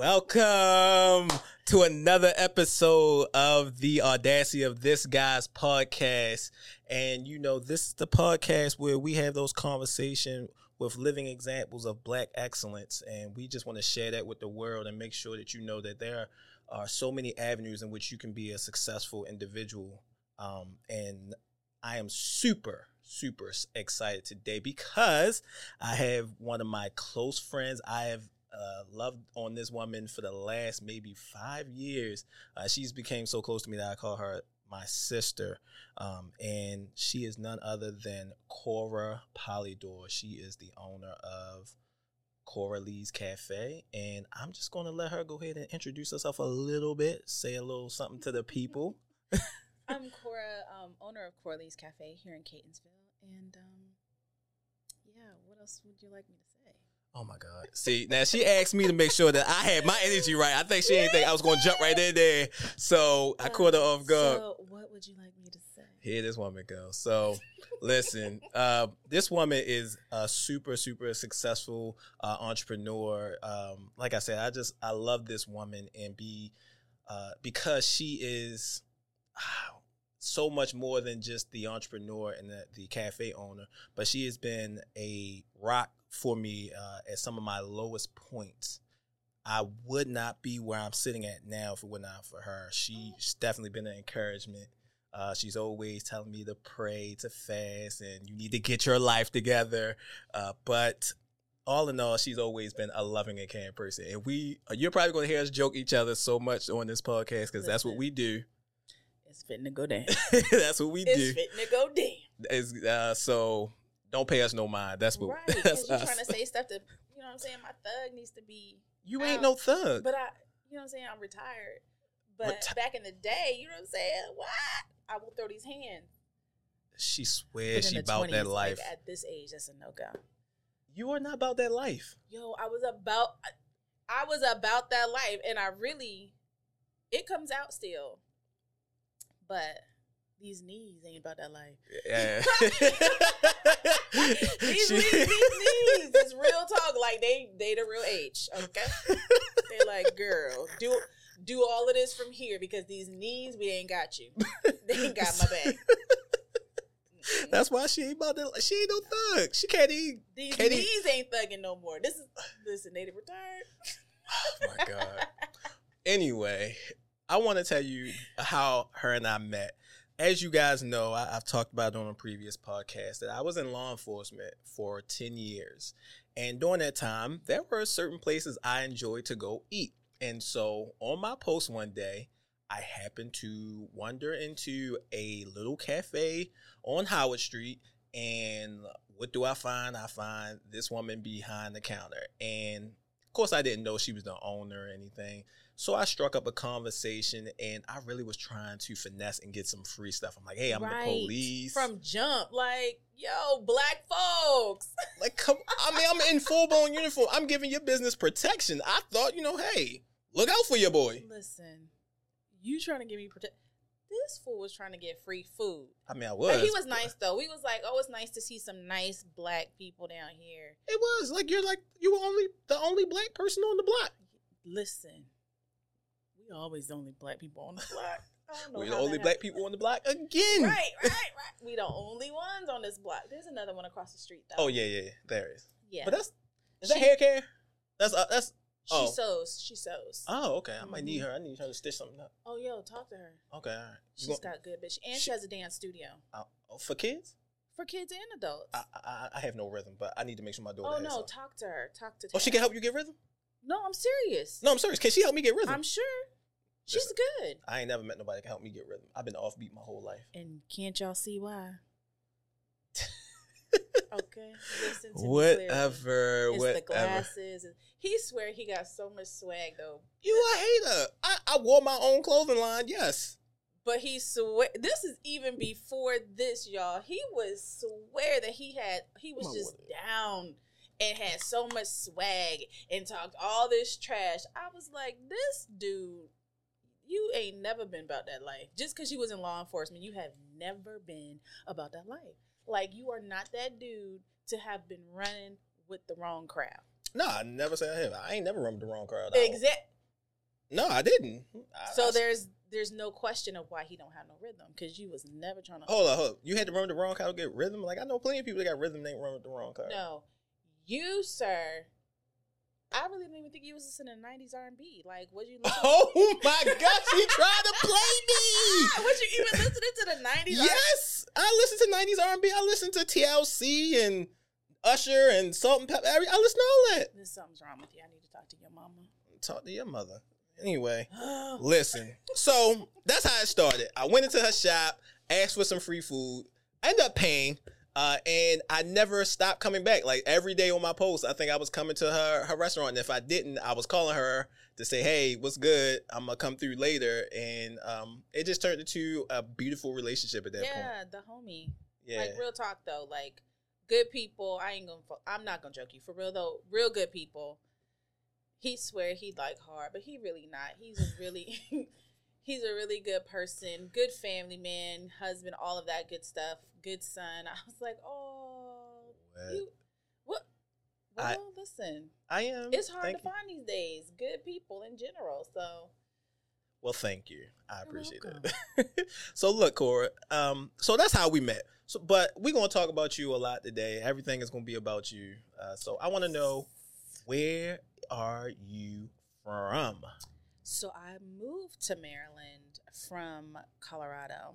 Welcome to another episode of the Audacity of This Guy's podcast. And you know, this is the podcast where we have those conversations with living examples of black excellence. And we just want to share that with the world and make sure that you know that there are so many avenues in which you can be a successful individual. Um, and I am super, super excited today because I have one of my close friends. I have uh, loved on this woman for the last maybe five years. Uh, she's became so close to me that I call her my sister, um, and she is none other than Kora Polydore. She is the owner of Kora Lee's Cafe, and I'm just going to let her go ahead and introduce herself a little bit, say a little something to the people. I'm Kora, um, owner of Kora Lee's Cafe here in Catonsville, and um, yeah, what else would you like me to say? Oh my God. See, now she asked me to make sure that I had my energy right. I think she didn't think I was going to jump right in there. So I caught her off guard. So, what would you like me to say? Here this woman goes. So listen, uh, this woman is a super, super successful uh, entrepreneur. Um, like I said, I just, I love this woman and be, uh, because she is so much more than just the entrepreneur and the, the cafe owner, but she has been a rock for me uh, at some of my lowest points. I would not be where I'm sitting at now if it were not for her. She's definitely been an encouragement. Uh, she's always telling me to pray, to fast, and you need to get your life together. Uh, but all in all, she's always been a loving and caring person. And we, you're probably going to hear us joke each other so much on this podcast because that's what we do. It's fitting to go down. that's what we it's do. It's fitting to go down. It's, uh, so don't pay us no mind. That's what. right, that's you're us. trying to say stuff that you know what I'm saying. My thug needs to be, you ain't um, no thug. but I, you know what I'm saying. I'm retired, but Reti- back in the day, you know what I'm saying. What? I will throw these hands. she swears she about 20s, that life. Like at this age, that's a no go. you are not about that life. Yo, I was about, I was about that life, and I really, it comes out still, but these knees ain't about that life. Yeah. these She- knees, these knees, it's real talk. Like they, they the real age. Okay, they like, girl, do do all of this from here because these knees, we ain't got you. They ain't got my back. That's why she ain't about that. She ain't no thug. She can't eat. These Katie- knees ain't thugging no more. This is listen, they done retired. Oh my god. Anyway, I want to tell you how her and I met. As you guys know, I, I've talked about on a previous podcast that I was in law enforcement for 10 years. And during that time, there were certain places I enjoyed to go eat. And so on my post one day, I happened to wander into a little cafe on Howard Street. And what do I find? I find this woman behind the counter. And of course, I didn't know she was the owner or anything. So I struck up a conversation and I really was trying to finesse and get some free stuff. I'm like, hey, I'm Right. the police. from jump. Like, yo, black folks. like, come I mean, I'm in full blown uniform. I'm giving your business protection. I thought, you know, hey, look out for your boy. Listen, you trying to give me protect? This fool was trying to get free food. I mean, I But was. he was nice though. We was like, oh, it's nice to see some nice black people down here. It was like you're like you were only the only black person on the block. Listen, we always the only black people on the block. I don't know We're the only that black people on the block again. Right, right, right. We the only ones on this block. There's another one across the street though. Oh yeah, yeah, yeah. There is. yeah. But that's is that hair care? That's uh, that's she oh. sews. She sews. oh okay. I might need Mhm. her. I need her to stitch something up. oh, yo, talk to her. Okay, all right. You She's want- got good bitch, and she, She- has a dance studio uh, oh, for kids. for kids and adults. I, I I have no rhythm, but I need to make sure my daughter. oh has no, some. talk to her. Talk to. Her. Oh, she can help you get rhythm. No, I'm serious. No, I'm serious. Can she help me get rhythm? I'm sure she's Listen. good. I ain't never met nobody that can help me get rhythm. I've been offbeat my whole life. And can't y'all see why? Okay, listen to me clearly. Whatever, It's the glasses. He swear he got so much swag though, You a hater. I, I wore my own clothing line. Yes. but he swear. This is even before this, y'all. He was swear that he had. He was My just word. down and had so much swag and talked all this trash. I was like, this dude. You ain't never been about that life. Just because you was in law enforcement, you have never been about that life. Like you are not that dude to have been running with the wrong crowd. No, I never said I have. I ain't never run with the wrong crowd. out. Exact. No, I didn't. I, So I, there's there's no question of why he don't have no rhythm because you was never trying to. Hold on, hold on. You had to run with the wrong crowd to get rhythm. Like I know plenty of people that got rhythm. They ain't run with the wrong crowd. No, you sir. I really didn't even think you was listening to '90s R&B. Like, was you? Listening- Oh my gosh, he tried to play me. was you even listening to the '90s? R&B? Yes, I listen to '90s R&B. I listen to TLC and Usher and Salt-N-Pepa. I listen to all that. There's something's wrong with you. I need to talk to your mama. Talk to your mother. Anyway, listen. So that's how it started. I went into her shop, asked for some free food. I ended up paying. Uh, and I never stopped coming back. Like every day on my post, I think I was coming to her her restaurant. And if I didn't, I was calling her to say, "Hey, what's good? I'm gonna come through later." And um, it just turned into a beautiful relationship at that point. yeah, the homie. Yeah, Like real talk though, like good people. I ain't gonna. I'm not gonna joke you for real though. Real good people. He swear he like hard, but he really not. He's really, he's a really good person, good family man, husband, all of that good stuff. Good son. I was like, oh, What? you what? Well, I- listen, I am. it's hard Thank to you. find these days. Good people in general. So Well, thank you. I appreciate that. so look, Kora. Um, so that's how we met. So, but we're gonna talk about you a lot today. Everything is gonna be about you. Uh, so I want to know where are you from? So I moved to Maryland from Colorado.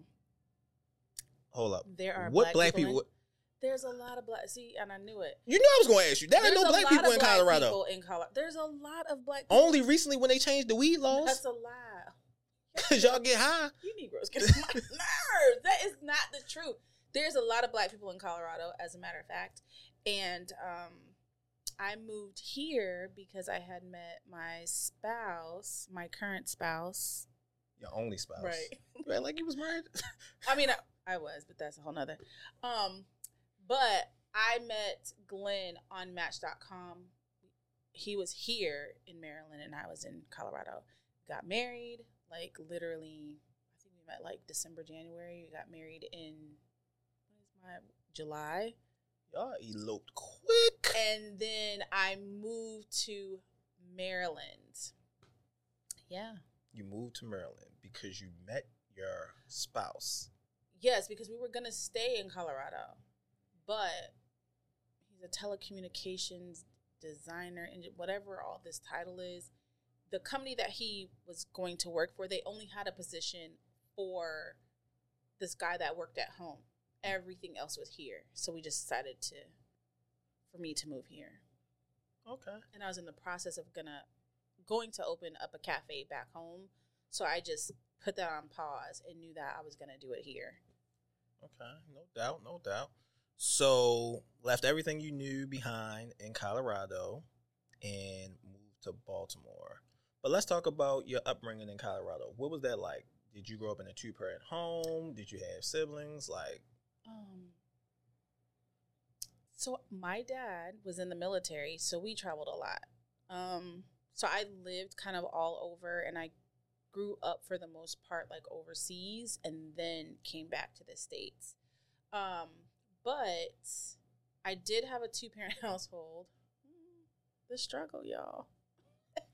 Hold up. There are what black, people. people? in- there's a lot of black. See, and I knew it. you knew I was gonna ask you. There There's ain't no black people in black Colorado. people in Colorado. There's a lot of black. People. Only recently when they changed the weed laws, That's a lie. cause y'all get high. You Negroes get on my nerves. That is not the truth. There's a lot of black people in Colorado, as a matter of fact, and um, I moved here because I had met my spouse, my current spouse. Your only spouse, Right. Right, like you was married. I mean, I, I was, but that's a whole nother. Um, but I met Glenn on Match.com. He was here in Maryland, and I was in Colorado. Got married, like literally. I think we met like December, January. We got married in what is my July, y'all eloped quick. and then I moved to Maryland. Yeah. You moved to Maryland because you met your spouse. Yes, because we were gonna stay in Colorado, but he's a telecommunications designer and whatever all this title is. The company that he was going to work for, they only had a position for this guy that worked at home. Everything else was here, so we just decided to, for me to move here. Okay. And I was in the process of gonna going to open up a cafe back home, so I just put that on pause and knew that I was gonna do it here. Okay, no doubt, no doubt. So left everything you knew behind in Colorado and moved to Baltimore. But let's talk about your upbringing in Colorado. What was that like? Did you grow up in a two parent home? Did you have siblings? Like, Um, so my dad was in the military, so we traveled a lot. Um, so I lived kind of all over, and I grew up for the most part like overseas, and then came back to the states. Um, but I did have a two parent household. The struggle, y'all.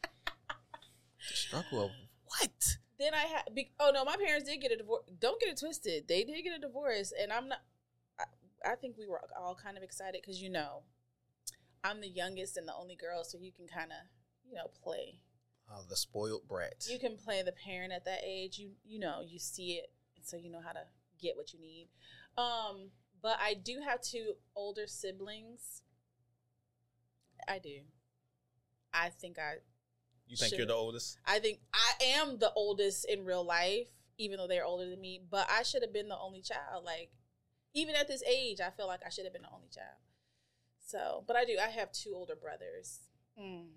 the struggle of what? Then I had. Be- oh no, my parents did get a divorce. Don't get it twisted. They did get a divorce, and I'm not. I, I think we were all kind of excited because you know, I'm the youngest and the only girl, so you can kind of you know play. Oh, the spoiled brat. You can play the parent at that age. You you know you see it, and so you know how to get what you need. Um, but I do have two older siblings. I do. I think I You think Should- you're the oldest? I think I am the oldest in real life, even though they're older than me. But I should have been the only child. Like, even at this age, I feel like I should have been the only child. So, but I do. I have two older brothers. Mm.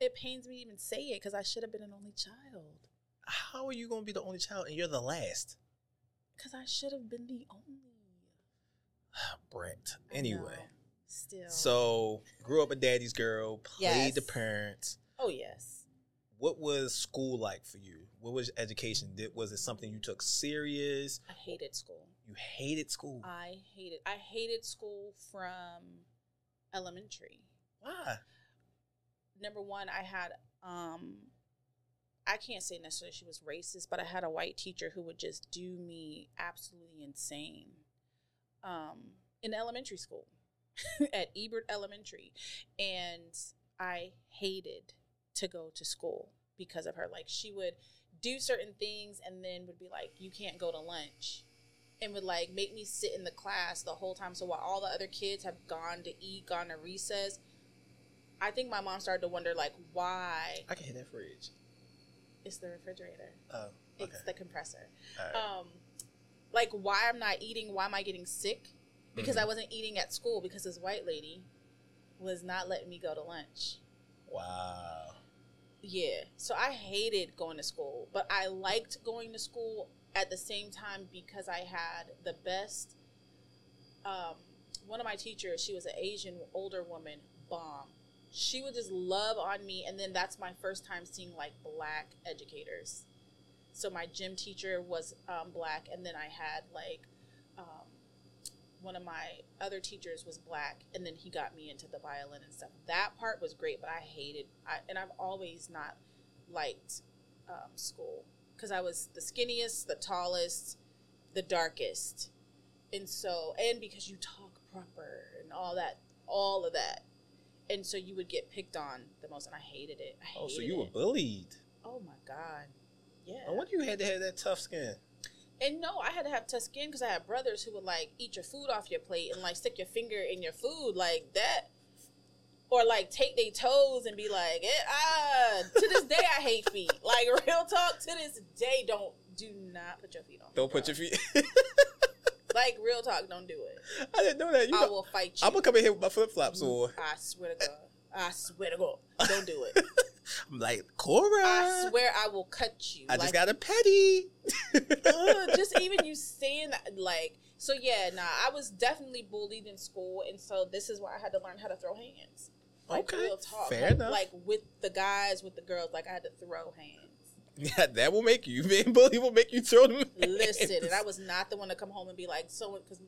It pains me to even say it because I should have been an only child. How are you gonna be the only child and you're the last? Because I should have been the only. Brat. I Anyway. Still. So grew up a daddy's girl, played the parents. Oh yes. What was school like for you? What was education? Did was it something you took serious? I hated school. You hated school. I hated. I hated school from elementary. Why? number one, I had um I can't say necessarily she was racist, but I had a white teacher who would just do me absolutely insane. Um, in elementary school, at Ebert Elementary, and I hated to go to school because of her. Like she would do certain things and then would be like, "You can't go to lunch." And would like make me sit in the class the whole time. So while all the other kids have gone to eat, gone to recess, I think my mom started to wonder like why I can hit that fridge. it's the refrigerator. Oh, okay. It's the compressor. Right. Um like why I'm not eating, why am I getting sick? Because Mhm. I wasn't eating at school because this white lady was not letting me go to lunch. wow. Yeah. So I hated going to school, but I liked going to school at the same time because I had the best um one of my teachers, she was an Asian older woman, bomb. She would just love on me and then that's my first time seeing like black educators. So my gym teacher was um, black and then I had like one of my other teachers was black and then he got me into the violin and stuff. That part was great but i hated I, and i've always not liked um, school. Because i was the skinniest the tallest the darkest. And so and because you talk proper and all that all of that. And so you would get picked on the most and i hated it. I Oh, so hated you were it. bullied. oh my god. Yeah. I wonder you had to have that tough skin. And no, I had to have tough skin because I had brothers who would like eat your food off your plate and like stick your finger in your food like that, or like take their toes and be like, eh, ah. To this day, I hate feet. Like real talk. To this day, don't do not put your feet on. Don't put your feet. like real talk. Don't do it. I didn't know that. You I know, will fight you. I'm gonna come in here with my flip flops or I swear to God. I swear to God. Don't do it. I'm like Kora. I swear I will cut you. I just got a petty. Ugh, just even you saying that, like, so yeah, nah, I was definitely bullied in school, and so this is why I had to learn how to throw hands. Like, Okay, fair like, enough. Like with the guys, with the girls, like I had to throw hands. yeah, that will make you. Being bullied will make you throw them. Listen, hands. and I was not the one to come home and be like, so because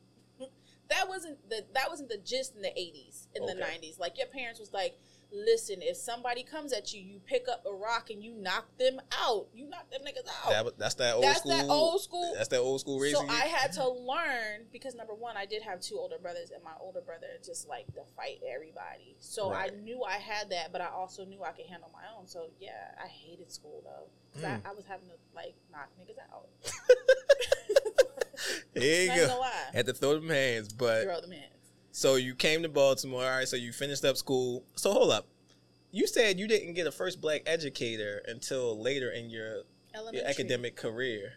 that wasn't the that wasn't the gist in the eighties, in the nineties. Like your parents was like, listen, if somebody comes at you, you pick up a rock and you knock them out. You knock them niggas out. That, that's that old That's school. That's that old school. That's that old school raising. So. I had to learn because number one, I did have two older brothers, and my older brother just like to fight everybody. So Right. I knew I had that, but I also knew I could handle my own. So yeah, I hated school though, because Mm. I, I was having to like knock niggas out. there you go. lie, Had to throw them hands, but throw them hands. So you came to Baltimore. All right, so you finished up school. So hold up. You said you didn't get a first black educator until later in your, your academic career.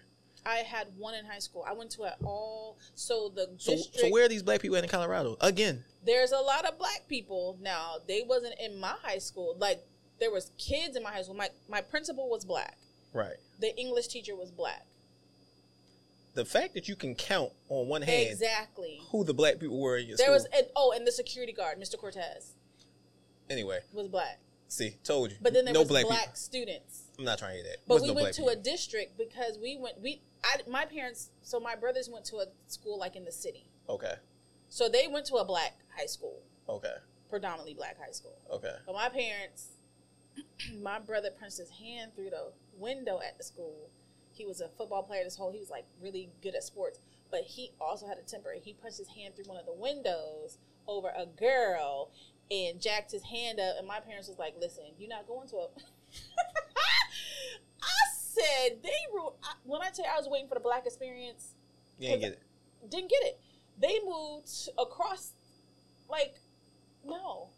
I had one in high school. I went to it all. So the So, district. so where are these black people in Colorado? Again, there's a lot of black people now. They wasn't in my high school. Like there was kids in my high school. My my principal was black. right. The English teacher was black. The fact that you can count on one hand Exactly. who the black people were in your There school. was and, oh, and the security guard, Mr. Cortez, anyway, was black. see, told you. But then there no was black, black, students. I'm not trying to hear that. But we no went to a district because we went we I my parents so my brothers went to a school like in the city. Okay. So they went to a black high school, Okay. predominantly black high school. Okay. But my parents my brother punched his hand through the window at the school. He was a football player this whole he was like really good at sports, but he also had a temper. He punched his hand through one of the windows over a girl and jacked his hand up and my parents was like, "Listen, you're not going to a I said they ru- I, when I tell you I was waiting for the black experience, You ain't get it. didn't get it. They moved across, like, no.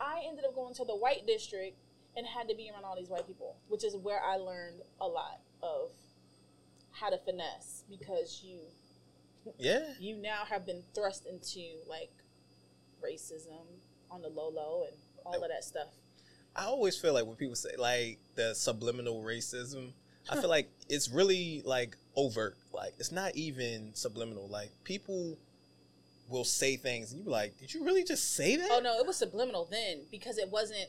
I ended up going to the white district and had to be around all these white people, which is where I learned a lot of how to finesse because you Yeah. you now have been thrust into like racism on the low low and all of that stuff. I always feel like when people say like the subliminal racism, I feel like it's really like overt. Like it's not even subliminal. Like people will say things and you be like, "Did you really just say that?" Oh no, it was subliminal then because it wasn't.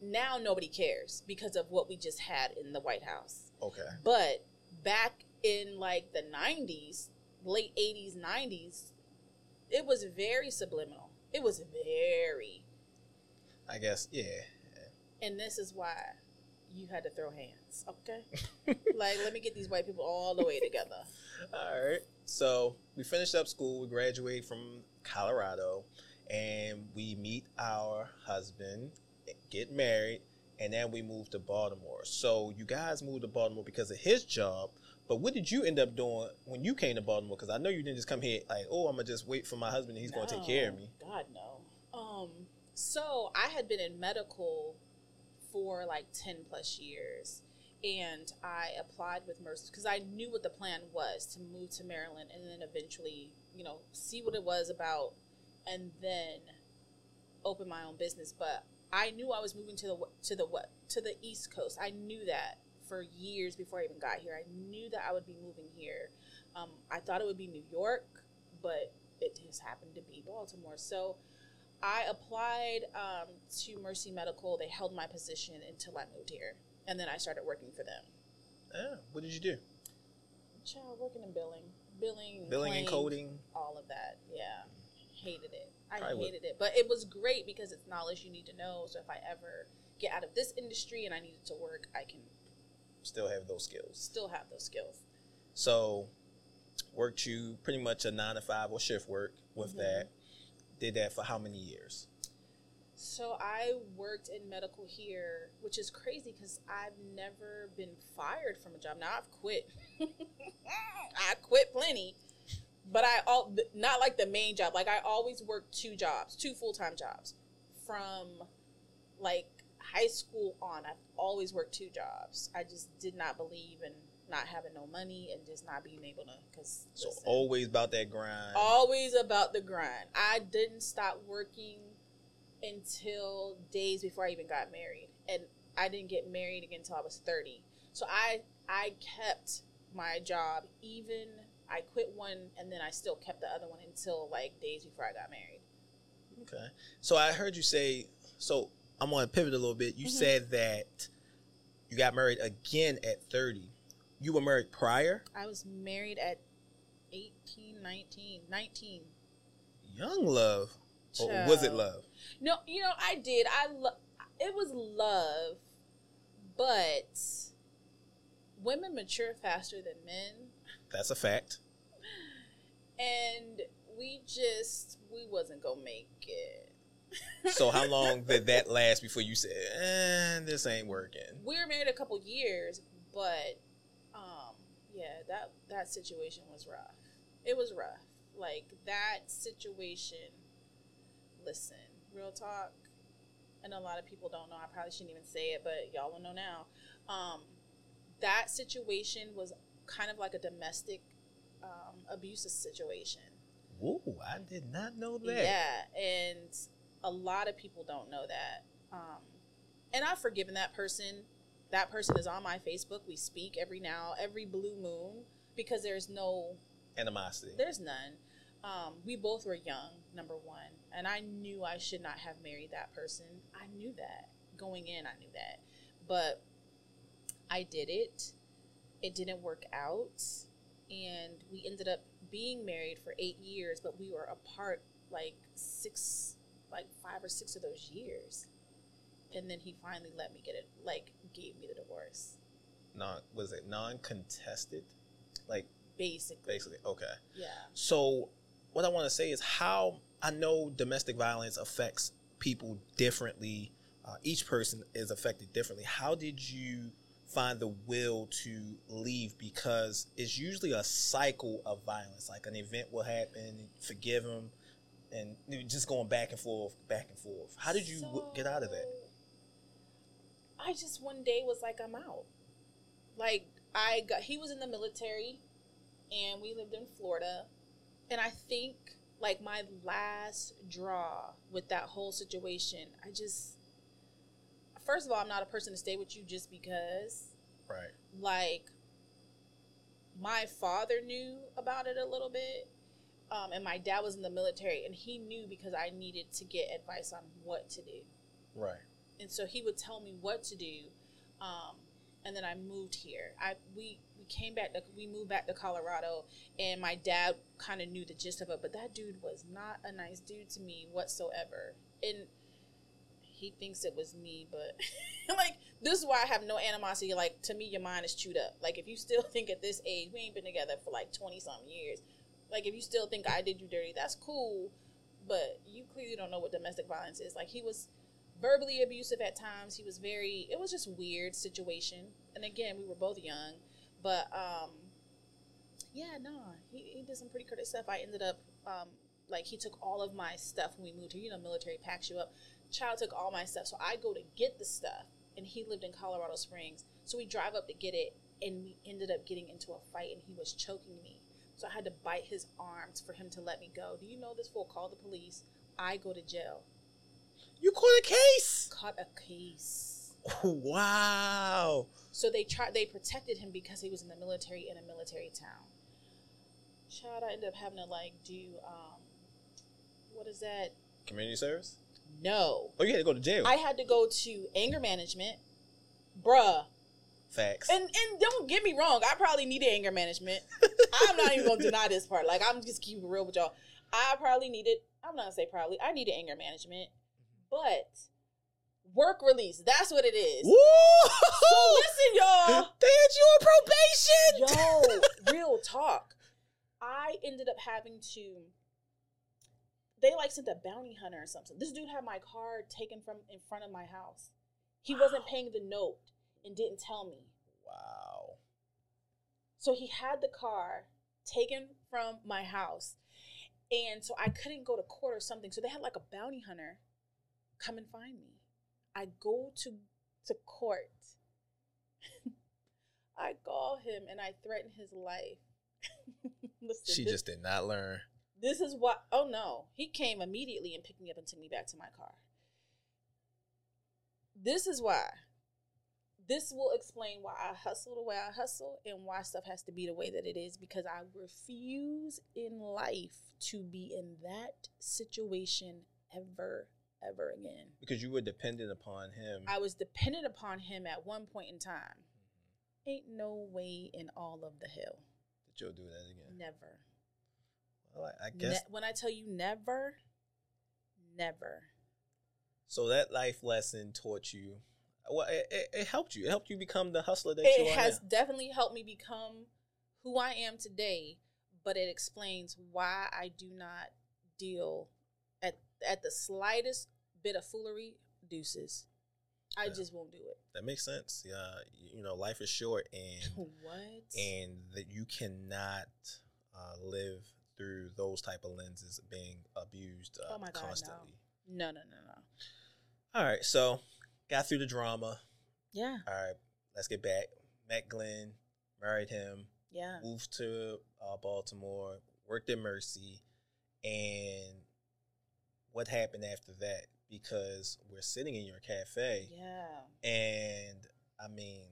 Now nobody cares because of what we just had in the White House. Okay. But back in like the 90s, late 80s, 90s, it was very subliminal. It was very. I guess yeah. And this is why you had to throw hands, okay? like, let me get these white people all the way together. All right. So we finished up school. We graduate from Colorado, and we meet our husband, get married, and then we moved to Baltimore. So you guys moved to Baltimore because of his job. But what did you end up doing when you came to Baltimore? Because I know you didn't just come here like, oh, I'm gonna just wait for my husband. and He's gonna take care of me. God no. Um. So I had been in medical for like ten plus years, and I applied with Mercy because I knew what the plan was to move to Maryland and then eventually, you know, see what it was about, and then open my own business. But I knew I was moving to the to the what to the East Coast. I knew that for years before I even got here. I knew that I would be moving here. Um, I thought it would be New York, but it just happened to be Baltimore. So I applied um, to Mercy Medical. They held my position until I moved here, and then I started working for them. Yeah. What did you do? Child, working in billing, billing, Billing and coding. all of that. Yeah, hated it. I Probably would- hated it, but it was great because it's knowledge you need to know. So if I ever get out of this industry and I needed to work, I can Still have those skills. still have those skills. So worked you pretty much a nine to five or shift work with Mhm. that. Did that for how many years? So I worked in medical here, which is crazy because I've never been fired from a job. Now I've quit. I quit plenty, but I all not like the main job. Like I always worked two jobs, two full time jobs, from like high school on. I've always worked two jobs. I just did not believe in not having no money and just not being able to. Because So always about that grind. always about the grind. I didn't stop working until days before I even got married, and I didn't get married again until I was thirty. So I I kept my job even. I quit one, and then I still kept the other one until like days before I got married. Okay. So I heard you say. So I'm going to pivot a little bit. You Mhm. said that you got married again at 30. You were married prior. I was married at 18, 19, 19. Young love, or was it love? No, you know, I did. I lo- it was love, but women mature faster than men, That's a fact. and we just we wasn't gonna make it. So how long did that last before you said, eh, "This ain't working"? we were married a couple years, but um, yeah, that that situation was rough. It was rough. Like that situation. Listen, real talk. And a lot of people don't know. I probably shouldn't even say it, but y'all will know now. Um, that situation was kind of like a domestic um, abuse situation. Ooh, I did not know that. Yeah, and a lot of people don't know that. Um, and I've forgiven that person. That person is on my Facebook. We speak every now, every blue moon, because there's no, Animosity. there's none. Um, we both were young, number one, and I knew I should not have married that person. I knew that going in. I knew that, but I did it. It didn't work out, and we ended up being married for eight years, but we were apart like six, like five or six of those years. And then he finally let me get it, like gave me the divorce, Non was it non-contested? Like basically. basically, okay. Yeah. So, what I want to say is how I know domestic violence affects people differently. Uh, each person is affected differently. How did you find the will to leave? Because it's usually a cycle of violence. Like an event will happen, forgive them, and just going back and forth, back and forth. How did you w- get out of that? I just one day was like, I'm out. Like I got, he was in the military, and we lived in Florida, and I think like my last draw with that whole situation, I just, first of all, I'm not a person to stay with you just because. Right. Like, my father knew about it a little bit. Um, and my dad was in the military, and he knew because I needed to get advice on what to do Right. and so he would tell me what to do um, and then i moved here i we we came back to, we moved back to colorado and my dad kind of knew the gist of it but that dude was not a nice dude to me whatsoever and he thinks it was me, but like this is why I have no animosity. Like to me, your mind is chewed up. Like if you still think at this age, we ain't been together for like twenty something years. Like if you still think I did you dirty, that's cool, but you clearly don't know what domestic violence is. Like he was verbally abusive at times. He was very. It was just weird situation. And again, we were both young, but um, yeah, no, he, he did some pretty crazy stuff. I ended up um, like he took all of my stuff when we moved here. You know, military packs you up. Child took all my stuff, so I go to get the stuff, and he lived in Colorado Springs. So we drive up to get it, and we ended up getting into a fight, and he was choking me. So I had to bite his arms for him to let me go. Do you know this fool called the police? I go to jail. You caught a case. Caught a case. Wow. So they tried. They protected him because he was in the military in a military town. Child, I ended up having to like do um, what is that? Community service. No, Oh, you had to go to jail. I had to go to anger management, bruh. Facts. And and don't get me wrong, I probably needed anger management. I'm not even gonna deny this part. Like I'm just keeping it real with y'all. I probably needed. I'm not gonna say probably. I needed anger management, but work release. That's what it is. Woo! So listen, y'all. They had you on probation. Yo, real talk. I ended up having to. They like sent a bounty hunter or something. This dude had my car taken from in front of my house. He wasn't paying the note and didn't tell me. Wow. So he had the car taken from my house. And so I couldn't go to court or something. So they had like a bounty hunter come and find me. I go to to court. I call him and I threaten his life. Listen, She this, just did not learn. This is what oh no. He came immediately and picked me up and took me back to my car. This is why. This will explain why I hustle the way I hustle and why stuff has to be the way that it is because I refuse in life to be in that situation ever, ever again. Because you were dependent upon him. I was dependent upon him at one point in time. Mm-hmm. Ain't no way in all of the hell. that you'll do that again. Never. I, I Ne- guess when I tell you never, never. so. That life lesson taught you. Well, it, it, it helped you. It helped you become the hustler that you are. It has now. definitely helped me become who I am today, but it explains why I do not deal at at the slightest bit of foolery, deuces. I Yeah. just won't do it. That makes sense. Yeah, you know, life is short, and What? and that you cannot uh, live those type of lenses being abused uh, Oh my God, no. constantly. no, no, no, no. All right, so got through the drama. Yeah, All right, let's get back. Met Glenn, married him, yeah. moved to uh, Baltimore, worked at Mercy, and what happened after that? Because we're sitting in your cafe, Yeah. and I mean,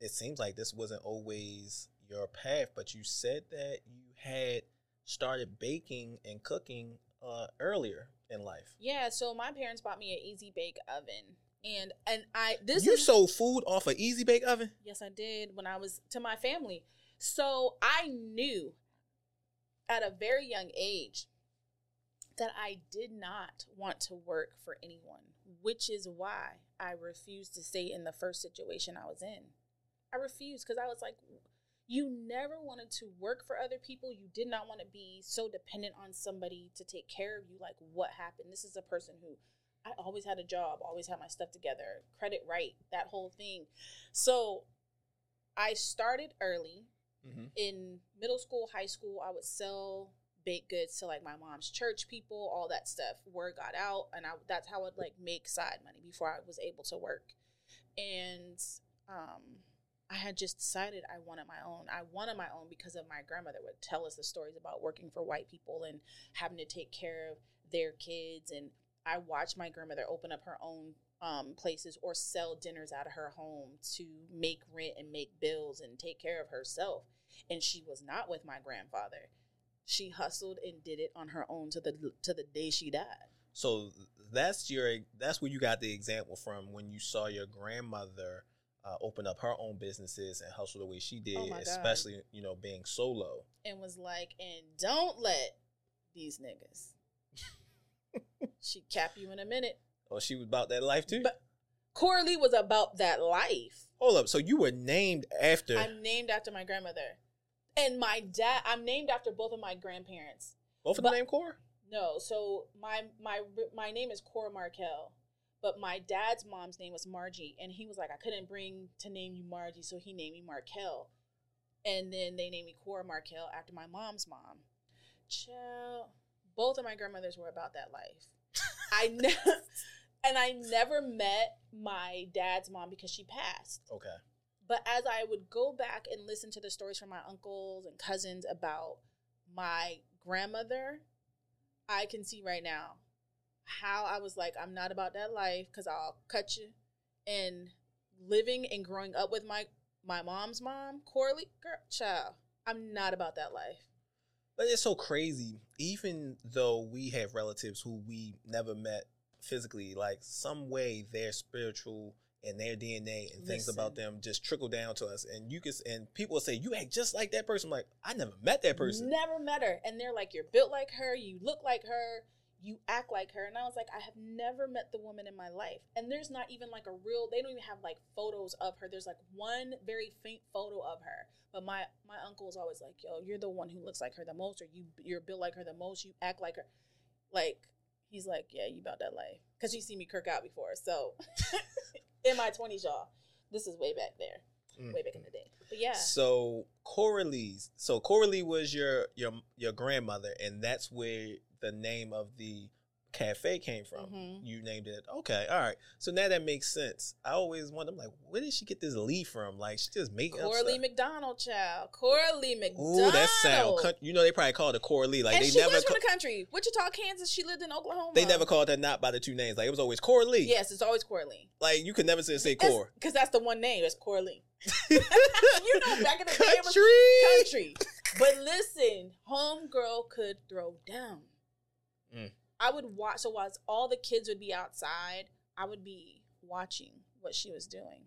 it seems like this wasn't always your path, but you said that you had started baking and cooking uh, earlier in life. Yeah, so my parents bought me an easy bake oven. And and I this you is sold food off an easy bake oven. Yes, I did when I was to my family. So I knew at a very young age that I did not want to work for anyone, which is why I refused to stay in the first situation I was in. I refused because I was like, you never wanted to work for other people. You did not want to be so dependent on somebody to take care of you. Like, what happened? This is a person who I always had a job, always had my stuff together, credit right, that whole thing. So I started early Mm-hmm. in middle school, high school. I would sell baked goods to like my mom's church people, all that stuff. Word got out, and I that's how I'd like make side money before I was able to work. And um, I had just decided I wanted my own. I wanted my own because of my grandmother would tell us the stories about working for white people and having to take care of their kids. And I watched my grandmother open up her own um, places or sell dinners out of her home to make rent and make bills and take care of herself. And she was not with my grandfather. She hustled and did it on her own to the to the day she died. So that's your that's where you got the example from when you saw your grandmother uh, open up her own businesses and hustle the way she did, Oh my God. especially you know being solo. and was like, and don't let these niggas. she cap you in a minute. Oh, she was about that life too. But Coralie was about that life. Hold up. So you were named after. I'm named after my grandmother, and my dad. I'm named after both of my grandparents. both of but- the name Kora. No, so my my my name is Kora Markel, but my dad's mom's name was Margie, and he was like, I couldn't bring to name you Margie, so he named me Markel, and then they named me Kora Markel after my mom's mom. Child, both of my grandmothers were about that life. I never, and I never met my dad's mom because she passed. Okay. But as I would go back and listen to the stories from my uncles and cousins about my grandmother, I can see right now how I was like, I'm not about that life because I'll cut you. And living and growing up with my my mom's mom, Coralie, girl, child, I'm not about that life. But it's so crazy. Even though we have relatives who we never met physically, like some way their spiritual and their DNA and things about them just trickle down to us. And you can, and people will say, "You act just like that person." I'm like, I never met that person. Never met her. And they're like, You're built like her, you look like her, you act like her. And I was like, I have never met the woman in my life. And there's not even like a real they don't even have like photos of her. There's like one very faint photo of her. But my my uncle was always like, Yo, you're the one who looks like her the most, or you you're built like her the most, you act like her. Like he's like, Yeah, you about that life. Cause he's seen me kirk out before. So in my twenties, y'all. This is way back there. Mm. Way back in the day. But yeah. So Coralie's, so Coralie was your your your grandmother, and that's where the name of the cafe came from. Mhm. You named it. Okay, all right. So now that makes sense. I always wonder, I'm like, where did she get this Lee from? Like, she just making up Coralie. McDonald, child. Coralie McDonald. Ooh, that sound. You know, they probably called it Coralie. Like and they she never, was from ca- the country, Wichita, Kansas. She lived in Oklahoma. they never called her not by the two names. Like it was always Coralie. Yes, it's always Coralie. Like you could never say say Cor. because that's the one name. It's Coralie. you know, back in the day, it was Country. country. But listen, homegirl could throw down. Mm. I would watch. So while all the kids would be outside, I would be watching what she was doing.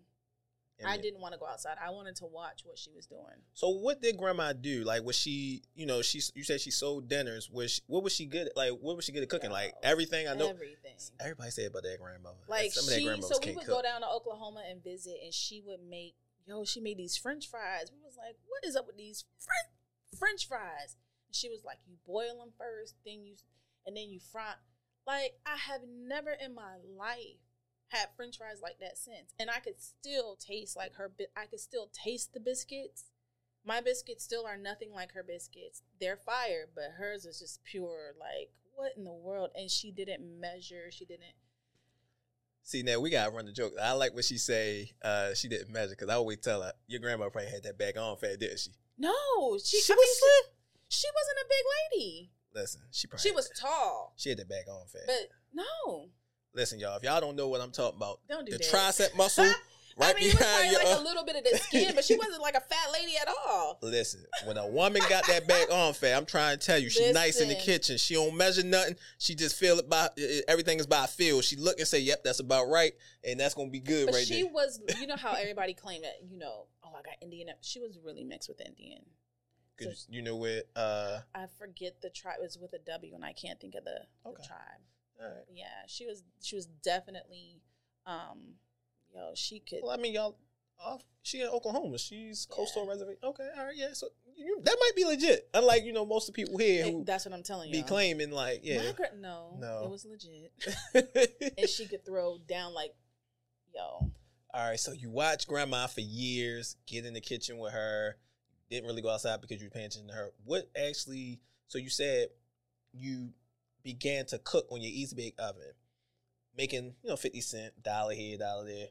I didn't want to go outside. I wanted to watch what she was doing. So what did grandma do? Like was she, you know, she you said she sold dinners. Was she, what was she good at? Like what was she good at cooking? Like everything I know. Everything. Everybody said about that grandmother. Like some of that she, grandmothers so we can't would cook. go down to Oklahoma and visit, and she would make. Yo, she made these French fries. We was like, "What is up with these French French fries?" And she was like, "You boil them first, then you, and then you fry." Like I have never in my life had French fries like that since, and I could still taste like her. I could still taste the biscuits. My biscuits still are nothing like her biscuits. They're fire, but hers is just pure. Like what in the world? And she didn't measure. She didn't. See now we gotta run the joke. I like what she say. Uh, she didn't measure because I always tell her your grandma probably had that back on fat, didn't she? No, she, She I was mean, she, she wasn't a big lady. Listen, she probably She was tall, She had that back on fat. but no, Listen, y'all, if y'all don't know what I'm talking about, don't do the that. tricep muscle right I mean, behind probably your. like a little bit of the skin, but she wasn't like a fat lady at all. Listen, when a woman got that back on fat, I'm trying to tell you, she nice in the kitchen. She don't measure nothing. She just feel it by everything is by feel. She look and say, "Yep, that's about right," and that's gonna be good But right she there. was, you know how everybody claimed that, you know, oh, I got Indian. She was really mixed with Indian. 'Cause you know what? Uh, I forget the tribe. It was with a W, and I can't think of the, the tribe. all right. Yeah, she was. She was definitely. Um, yo, she could. Well, I mean, y'all. Off, she in Oklahoma. She's coastal Yeah. reservation. Okay, all right, yeah. So you, that might be legit. Unlike you know most of the people here who that's what I'm telling you. be claiming like, yeah, gra- no, No. it was legit, and she could throw down like, yo, All right, so you watch grandma for years, get in the kitchen with her, didn't really go outside because you were paying attention to her. What actually, so you said you began to cook on your Easy Bake Oven, making, you know, 50 cent, dollar here, dollar there.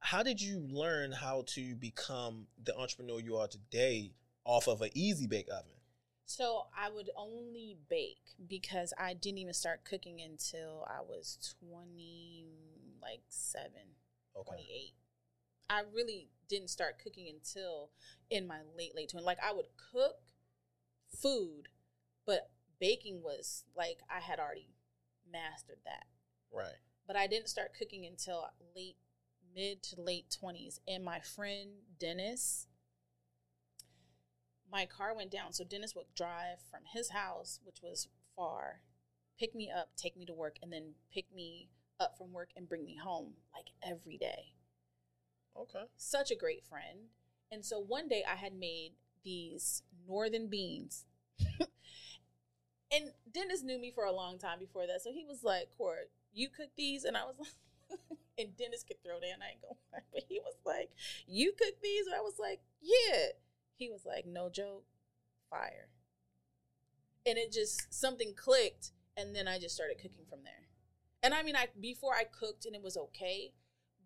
How did you learn how to become the entrepreneur you are today off of an Easy Bake Oven? So I would only bake because I didn't even start cooking until I was 20, like seven, Okay. 28. I really didn't start cooking until in my late, late 20s. Like I would cook food, but baking was like I had already mastered that. Right. But I didn't start cooking until late, mid to late 20s. And my friend Dennis, my car went down. So Dennis would drive from his house, which was far, pick me up, take me to work, and then pick me up from work and bring me home like every day. Okay. Such a great friend. And so one day I had made these northern beans. and Dennis knew me for a long time before that. So he was like, Court, you cook these? And I was like, and Dennis could throw down. I ain't gonna. But he was like, You cook these? And I was like, Yeah. He was like, No joke, fire. And it just something clicked, and then I just started cooking from there. And I mean, I before I cooked and it was okay,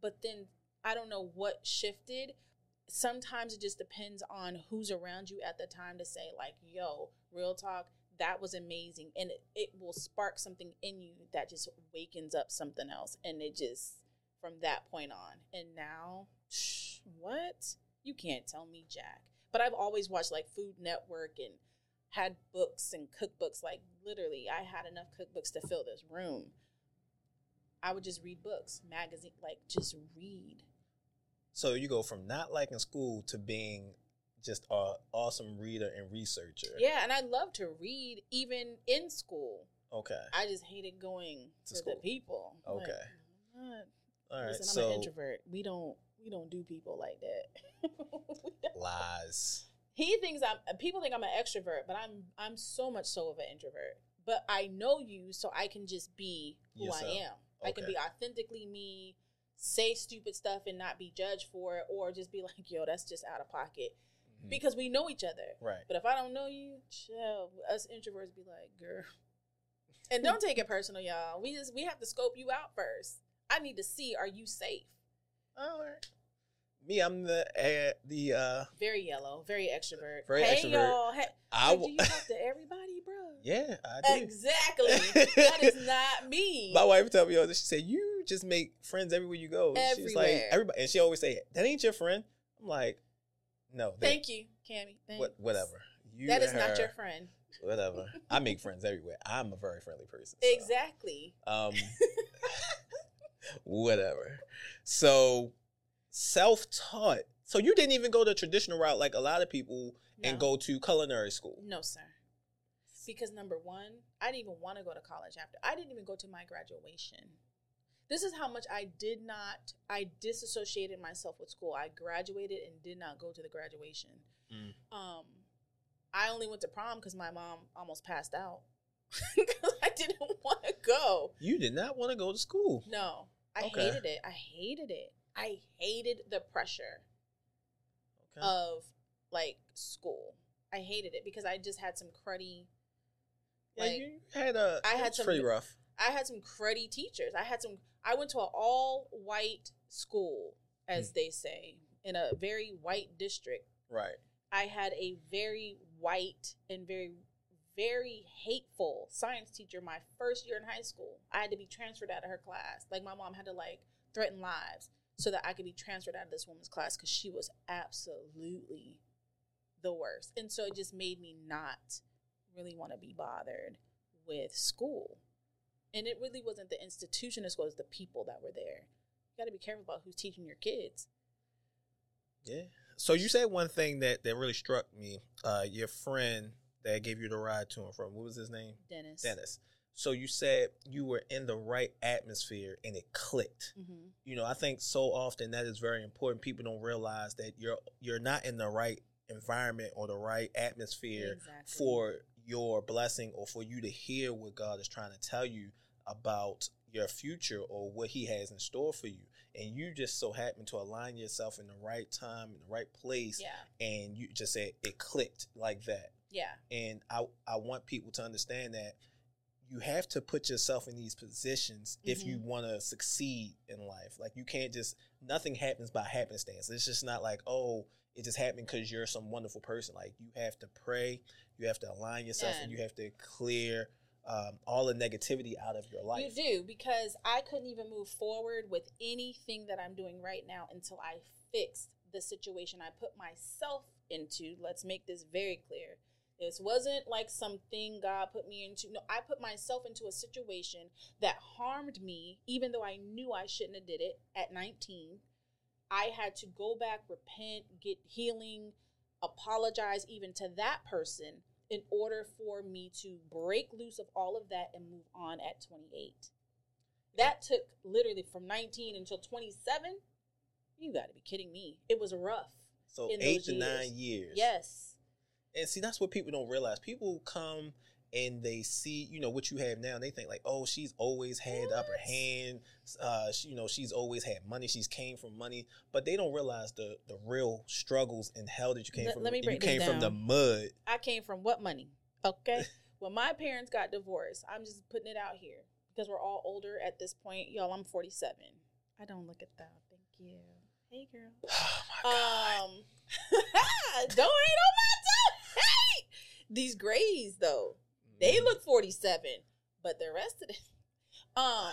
but then I don't know what shifted. Sometimes it just depends on who's around you at the time to say, like, yo, real talk, that was amazing. And it, it will spark something in you that just wakens up something else. And it just, from that point on. And now, what? You can't tell me Jack. But I've always watched like Food Network and had books and cookbooks. Like, literally, I had enough cookbooks to fill this room. I would just read books, magazine, like just read. So you go from not liking school to being just an awesome reader and researcher. Yeah, and I love to read even in school. Okay. I just hated going To to, school. the people. Okay. Like, not- All right. Listen, I'm so an introvert. We don't we don't do people like that. Lies. he thinks I'm people think I'm an extrovert, but I'm I'm so much so of an introvert. But I know you so I can just be who Yourself. I am. I can be authentically me, say stupid stuff and not be judged for it, or just be like, yo, that's just out of pocket. Mhm. Because we know each other. Right. But if I don't know you, chill. Us introverts be like, girl. And don't take it personal, y'all. We just we have to scope you out first. I need to see are you safe? All right. Me, I'm the uh, the uh Very yellow, very extrovert. Very hey extrovert. y'all. Hey, I do you talk to everybody, bro? yeah, I do. Exactly. that is not me. My wife told me all this. She said, "You just make friends everywhere you go." She's like, "Everybody," and she always say, "That ain't your friend." I'm like, "No, Thank you, Cammy. Thanks. what, whatever. You That is and not your friend. Whatever. I make friends everywhere. I'm a very friendly person. so, Exactly. Um, whatever. So, self-taught. So you didn't even go the traditional route like a lot of people and go to culinary school. No, sir. Because number one, I didn't even want to go to college after. I didn't even go to my graduation. This is how much I did not, I disassociated myself with school. I graduated and did not go to the graduation. Mm. Um, I only went to prom because my mom almost passed out. Because I didn't want to go. You did not want to go to school. No, I Okay. hated it. I hated it. I hated the pressure Okay. of like school. I hated it because I just had some cruddy yeah, like, you had a. I had some- pretty rough. I had some cruddy teachers. I had some. I went to an all white school, as Hmm. they say, in a very white district. Right. I had a very white and very, very hateful science teacher my first year in high school. I had to be transferred out of her class. Like my mom had to like threaten lives so that I could be transferred out of this woman's class because she was absolutely the worst. And so it just made me not really want to be bothered with school. And it really wasn't the institution as well as the people that were there. You got to be careful about who's teaching your kids. Yeah. So you said one thing that that really struck me. Uh, your friend that gave you the ride to and from. What was his name? Dennis. Dennis. So you said you were in the right atmosphere and it clicked. hmm You know, I think so often that is very important. People don't realize that you're you're not in the right environment or the right atmosphere Exactly. for your blessing or for you to hear what God is trying to tell you about your future or what he has in store for you. And you just so happen to align yourself in the right time, in the right place, Yeah. and you just said it clicked like that. Yeah. And I I want people to understand that you have to put yourself in these positions if you Mm-hmm. want to succeed in life. Like you can't just nothing happens by happenstance. It's just not like oh it just happened because you're some wonderful person. Like you have to pray, you have to align yourself, and And- you have to clear um, all the negativity out of your life. You do because I couldn't even move forward with anything that I'm doing right now until I fixed the situation I put myself into. Let's make this very clear. This wasn't like something God put me into. No, I put myself into a situation that harmed me, even though I knew I shouldn't have did it at 19. I had to go back, repent, get healing, apologize even to that person in order for me to break loose of all of that and move on at 28. That took literally from 19 until 27. You got to be kidding me. It was rough. So in eight to years. nine years. Yes. And see, that's what people don't realize. People come and they see, you know, what you have now. And they think like, oh, she's always had the upper hand. Uh, she, you know, she's always had money. She's came from money, but they don't realize the the real struggles and hell that you came Let- from. let me you break came this from the down. mud. I came from what money? Okay. when my parents got divorced, I'm just putting it out here because we're all older at this point. Y'all, I'm 47. I don't look at that. Thank you. Hey, girl. Oh my god. Um, don't hate on my. Hey, these grays though, they Mm. look 47, but the rest of it, um,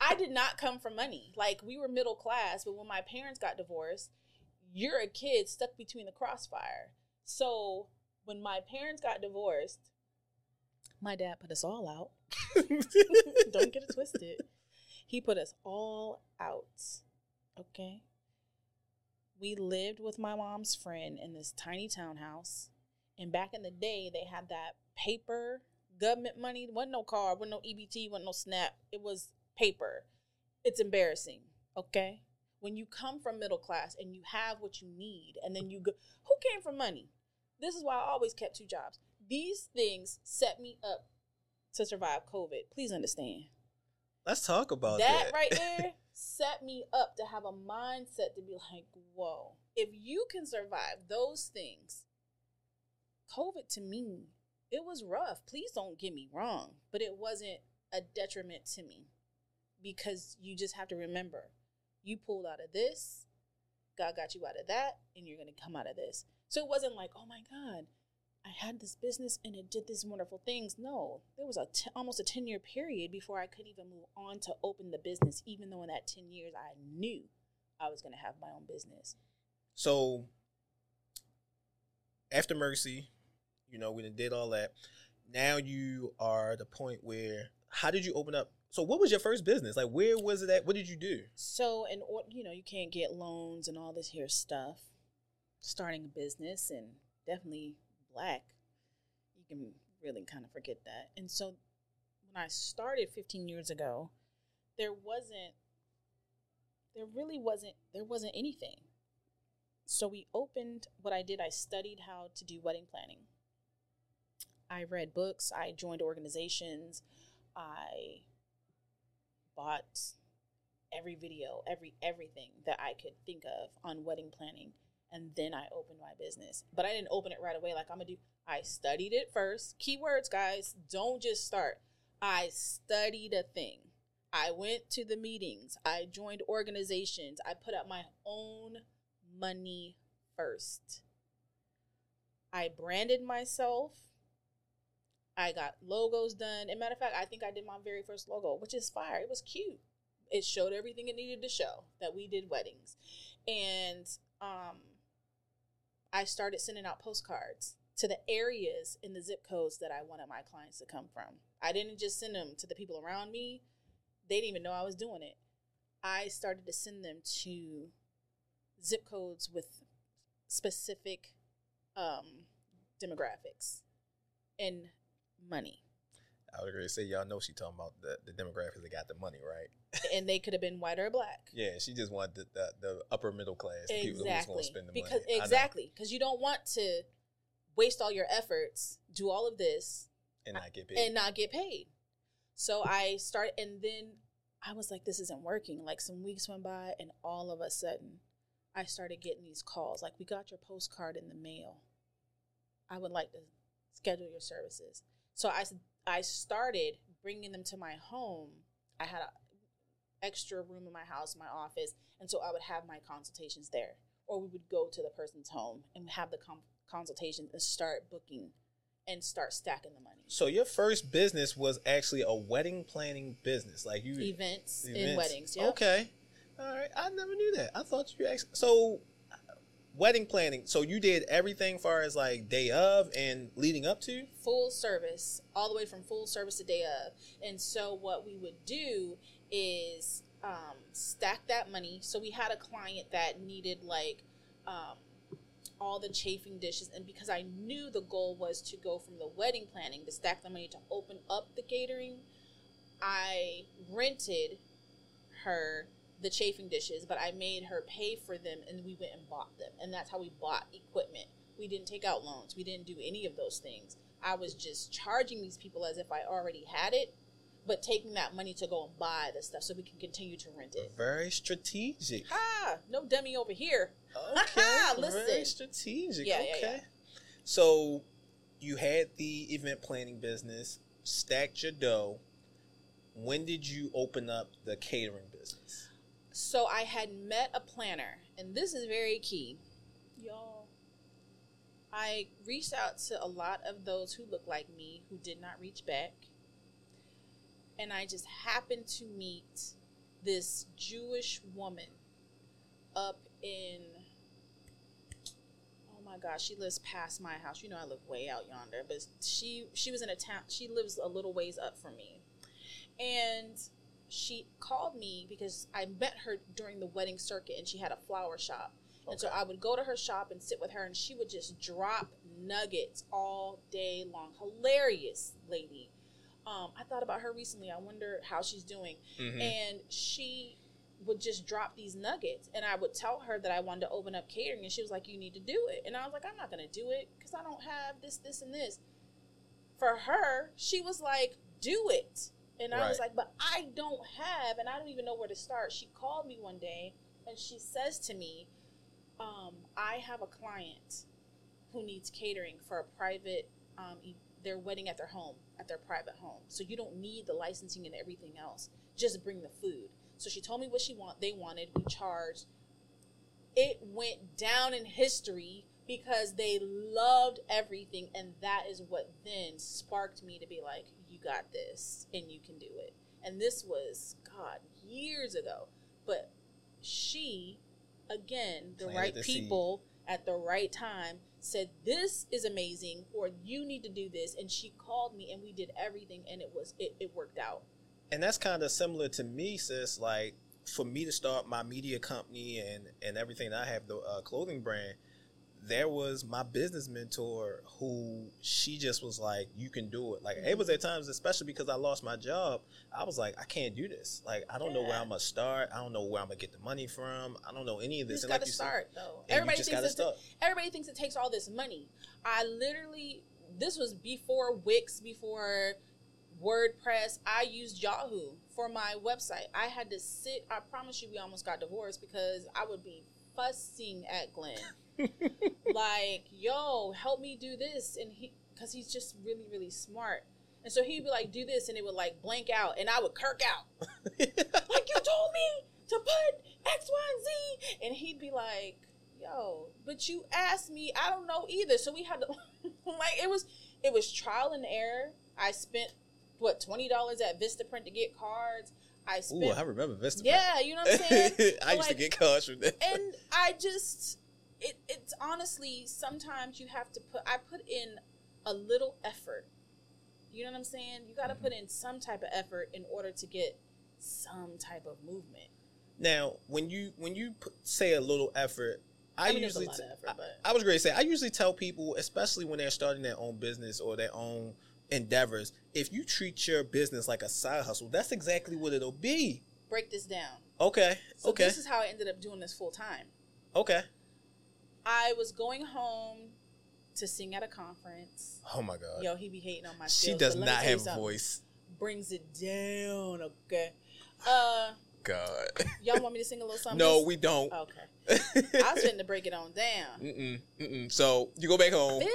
I did not come from money. Like we were middle class, but when my parents got divorced, you're a kid stuck between the crossfire. So when my parents got divorced, my dad put us all out. Don't get it twisted. He put us all out. Okay. We lived with my mom's friend in this tiny townhouse. And back in the day, they had that paper government money. wasn't no card, wasn't no EBT, wasn't no SNAP. It was paper. It's embarrassing. Okay. When you come from middle class and you have what you need, and then you go, who came from money? This is why I always kept two jobs. These things set me up to survive COVID. Please understand Let's talk about that that. right there set me up to have a mindset to be like, whoa, if you can survive those things, COVID to me, it was rough. Please don't get me wrong, but it wasn't a detriment to me because you just have to remember you pulled out of this, God got you out of that, and you're going to come out of this. So it wasn't like, oh my God, I had this business and it did these wonderful things. No, there was a t- almost a 10 year period before I could even move on to open the business, even though in that 10 years I knew I was going to have my own business. So after Mercy, you know, we did all that. Now you are the point where how did you open up? So what was your first business? Like where was it at? What did you do? So, and, you know, you can't get loans and all this here stuff. Starting a business and definitely black, you can really kind of forget that. And so, when I started 15 years ago, there wasn't, there really wasn't, there wasn't anything. So we opened. What I did, I studied how to do wedding planning. I read books. I joined organizations. I bought every video, every everything that I could think of on wedding planning, and then I opened my business. But I didn't open it right away. Like I'm gonna do. I studied it first. Keywords, guys. Don't just start. I studied a thing. I went to the meetings. I joined organizations. I put up my own money first. I branded myself. I got logos done. And matter of fact, I think I did my very first logo, which is fire. It was cute. It showed everything it needed to show that we did weddings. And um I started sending out postcards to the areas in the zip codes that I wanted my clients to come from. I didn't just send them to the people around me. They didn't even know I was doing it. I started to send them to zip codes with specific um, demographics and money. I was gonna say y'all know she talking about the, the demographics that got the money, right? and they could have been white or black. Yeah, she just wanted the, the, the upper middle class, the people who was Exactly. gonna spend the Because money. Exactly, because you don't want to waste all your efforts, do all of this, and not get paid. and not get paid. So I started, and then I was like, this isn't working. Like some weeks went by, and all of a sudden, I started getting these calls. Like, we got your postcard in the mail. I would like to schedule your services. So I, I started bringing them to my home. I had an extra room in my house, my office, and so I would have my consultations there, or we would go to the person's home and have the com- consultations and start booking and start stacking the money. so your first business was actually a wedding planning business, like you events, events. weddings. Yeah. Okay, all right. I never knew that. I thought you actually so wedding planning. So you did everything far as like day of and leading up to. Full service, all the way from full service to day of. And so what we would do is um, stack that money. So we had a client that needed like um, all the chafing dishes, and because I knew the goal was to go from the wedding planning to stack the money to open up the catering. I rented her the chafing dishes, but I made her pay for them and we went and bought them. And that's how we bought equipment. We didn't take out loans. We didn't do any of those things. I was just charging these people as if I already had it, but taking that money to go and buy the stuff so we can continue to rent it. Very strategic. Ah, no dummy over here. Okay, Listen. very strategic. Yeah, yeah, okay. yeah. So you had the event planning business, stacked your dough. When did you open up the catering business? So I had met a planner, and this is very key. Y'all, I reached out to a lot of those who look like me who did not reach back. And I just happened to meet this Jewish woman up in oh my gosh, she lives past my house. You know I live way out yonder, but she she was in a town she lives a little ways up from me. And she called me because I met her during the wedding circuit and she had a flower shop. And so I would go to her shop and sit with her and she would just drop nuggets all day long. Hilarious lady. Um, I thought about her recently. I wonder how she's doing. Mhm. And she would just drop these nuggets. And I would tell her that I wanted to open up catering. And she was like, You need to do it. And I was like, I'm not going to do it because I don't have this, this, and this. For her, she was like, Do it. And I was like, But I don't have, and I don't even know where to start. She called me one day and she says to me, um, I have a client who needs catering for a private, um, their wedding at their home, at their private home. So you don't need the licensing and everything else. Just bring the food. So she told me what she want. They wanted. We charged. It went down in history because they loved everything, and that is what then sparked me to be like, "You got this, and you can do it." And this was God years ago, but she, again, the Planted right the seed. people at the right time said this is amazing or you need to do this and she called me and we did everything and it was it, it worked out and that's kind of similar to me, sis. Like for me to start my media company and and everything that I have the uh, clothing brand, there was my business mentor who she just was like, "You can do it." Like it was at times, especially because I lost my job, I was like, "I can't do this. Like I don't know where I'm gonna start. I don't know where I'm gonna get the money from. I don't know any of you this." just and got like to you said- start though and you everybody just thinks gotta it's start. everybody thinks it takes all this money i literally this was before wix before wordpress i used yahoo for my website i had to sit i promise you we almost got divorced because i would be fussing at glenn like, yo, help me do this. And he, because he's just really, really smart. And so he'd be like, do this, and it would like blank out, and I would kirk out. like, you told me to put X, Y, and Z. And he'd be like, yo, but you asked me, I don't know either. So we had to, like, it was, it was trial and error. I spent, what, $20 at Vistaprint to get cards. I spent, Ooh, I remember Vista. yeah, you know what I'm saying? I used to get cards from them. and I just it it's honestly sometimes you have to put I put in a little effort. You know what I'm saying? You got to put mm-hmm. in some type of effort in order to get some type of movement. Now, when you when you put, say a little effort, I, I mean, usually t- effort, I, I was going to say I usually tell people, especially when they're starting their own business or their own endeavors, if you treat your business like a side hustle, that's exactly what it'll be. Break this down. Okay, So okay, this is how I ended up doing this full time. okay. I was going home to sing at a conference. Oh my god, Yo, he be hating on my she does but let me not have a voice. Brings it down, okay? Uh, God, y'all want me to sing a little something? no, we don't. Okay. I was fitting to break it on down. mm-mm, mm-mm. So you go back home. Feel.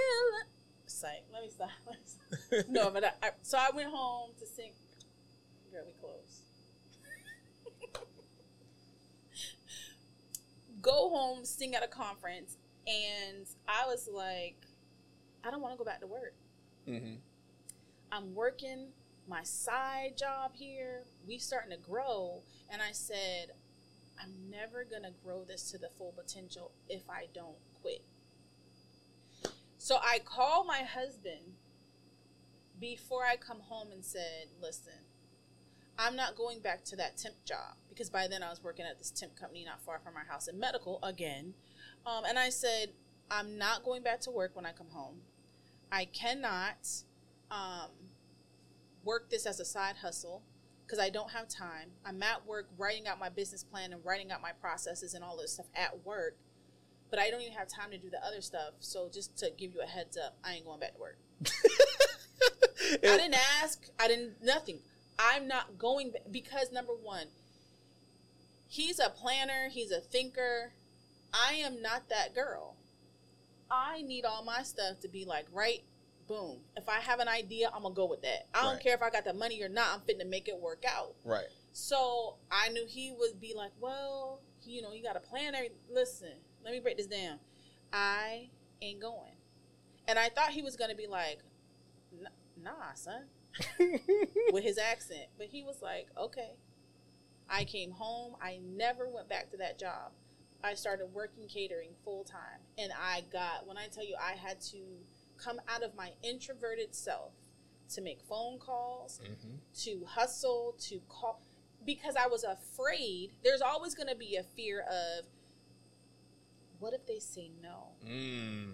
Psych. Let me stop. Let me stop. No, but I, I, so I went home to sing. Girl, we close. Go home, sing at a conference, and I was like, I don't want to go back to work. hmm I'm working my side job here. We starting to grow, and I said, I'm never gonna grow this to the full potential if I don't quit. So I called my husband before I come home and said, "Listen, I'm not going back to that temp job because by then I was working at this temp company not far from our house in medical again." Um, and I said, "I'm not going back to work when I come home. I cannot." um, work this as a side hustle because I don't have time. I'm at work writing out my business plan and writing out my processes and all this stuff at work, but I don't even have time to do the other stuff. So just to give you a heads up, I ain't going back to work. I didn't ask. I didn't nothing. I'm not going because number one, he's a planner. He's a thinker. I am not that girl. I need all my stuff to be like right, boom. If I have an idea, I'm gonna go with that. I don't Right. care if I got the money or not. I'm fitting to make it work out. Right. So I knew he would be like, well, you know, you got a planner. Listen, let me break this down. I ain't going. And I thought he was going to be like, nah, son, with his accent. But he was like, okay. I came home. I never went back to that job. I started working catering full time. And I got, when I tell you, I had to come out of my introverted self to make phone calls, hmm to hustle, to call, because I was afraid. There's always going to be a fear of, what if they say no? Mm.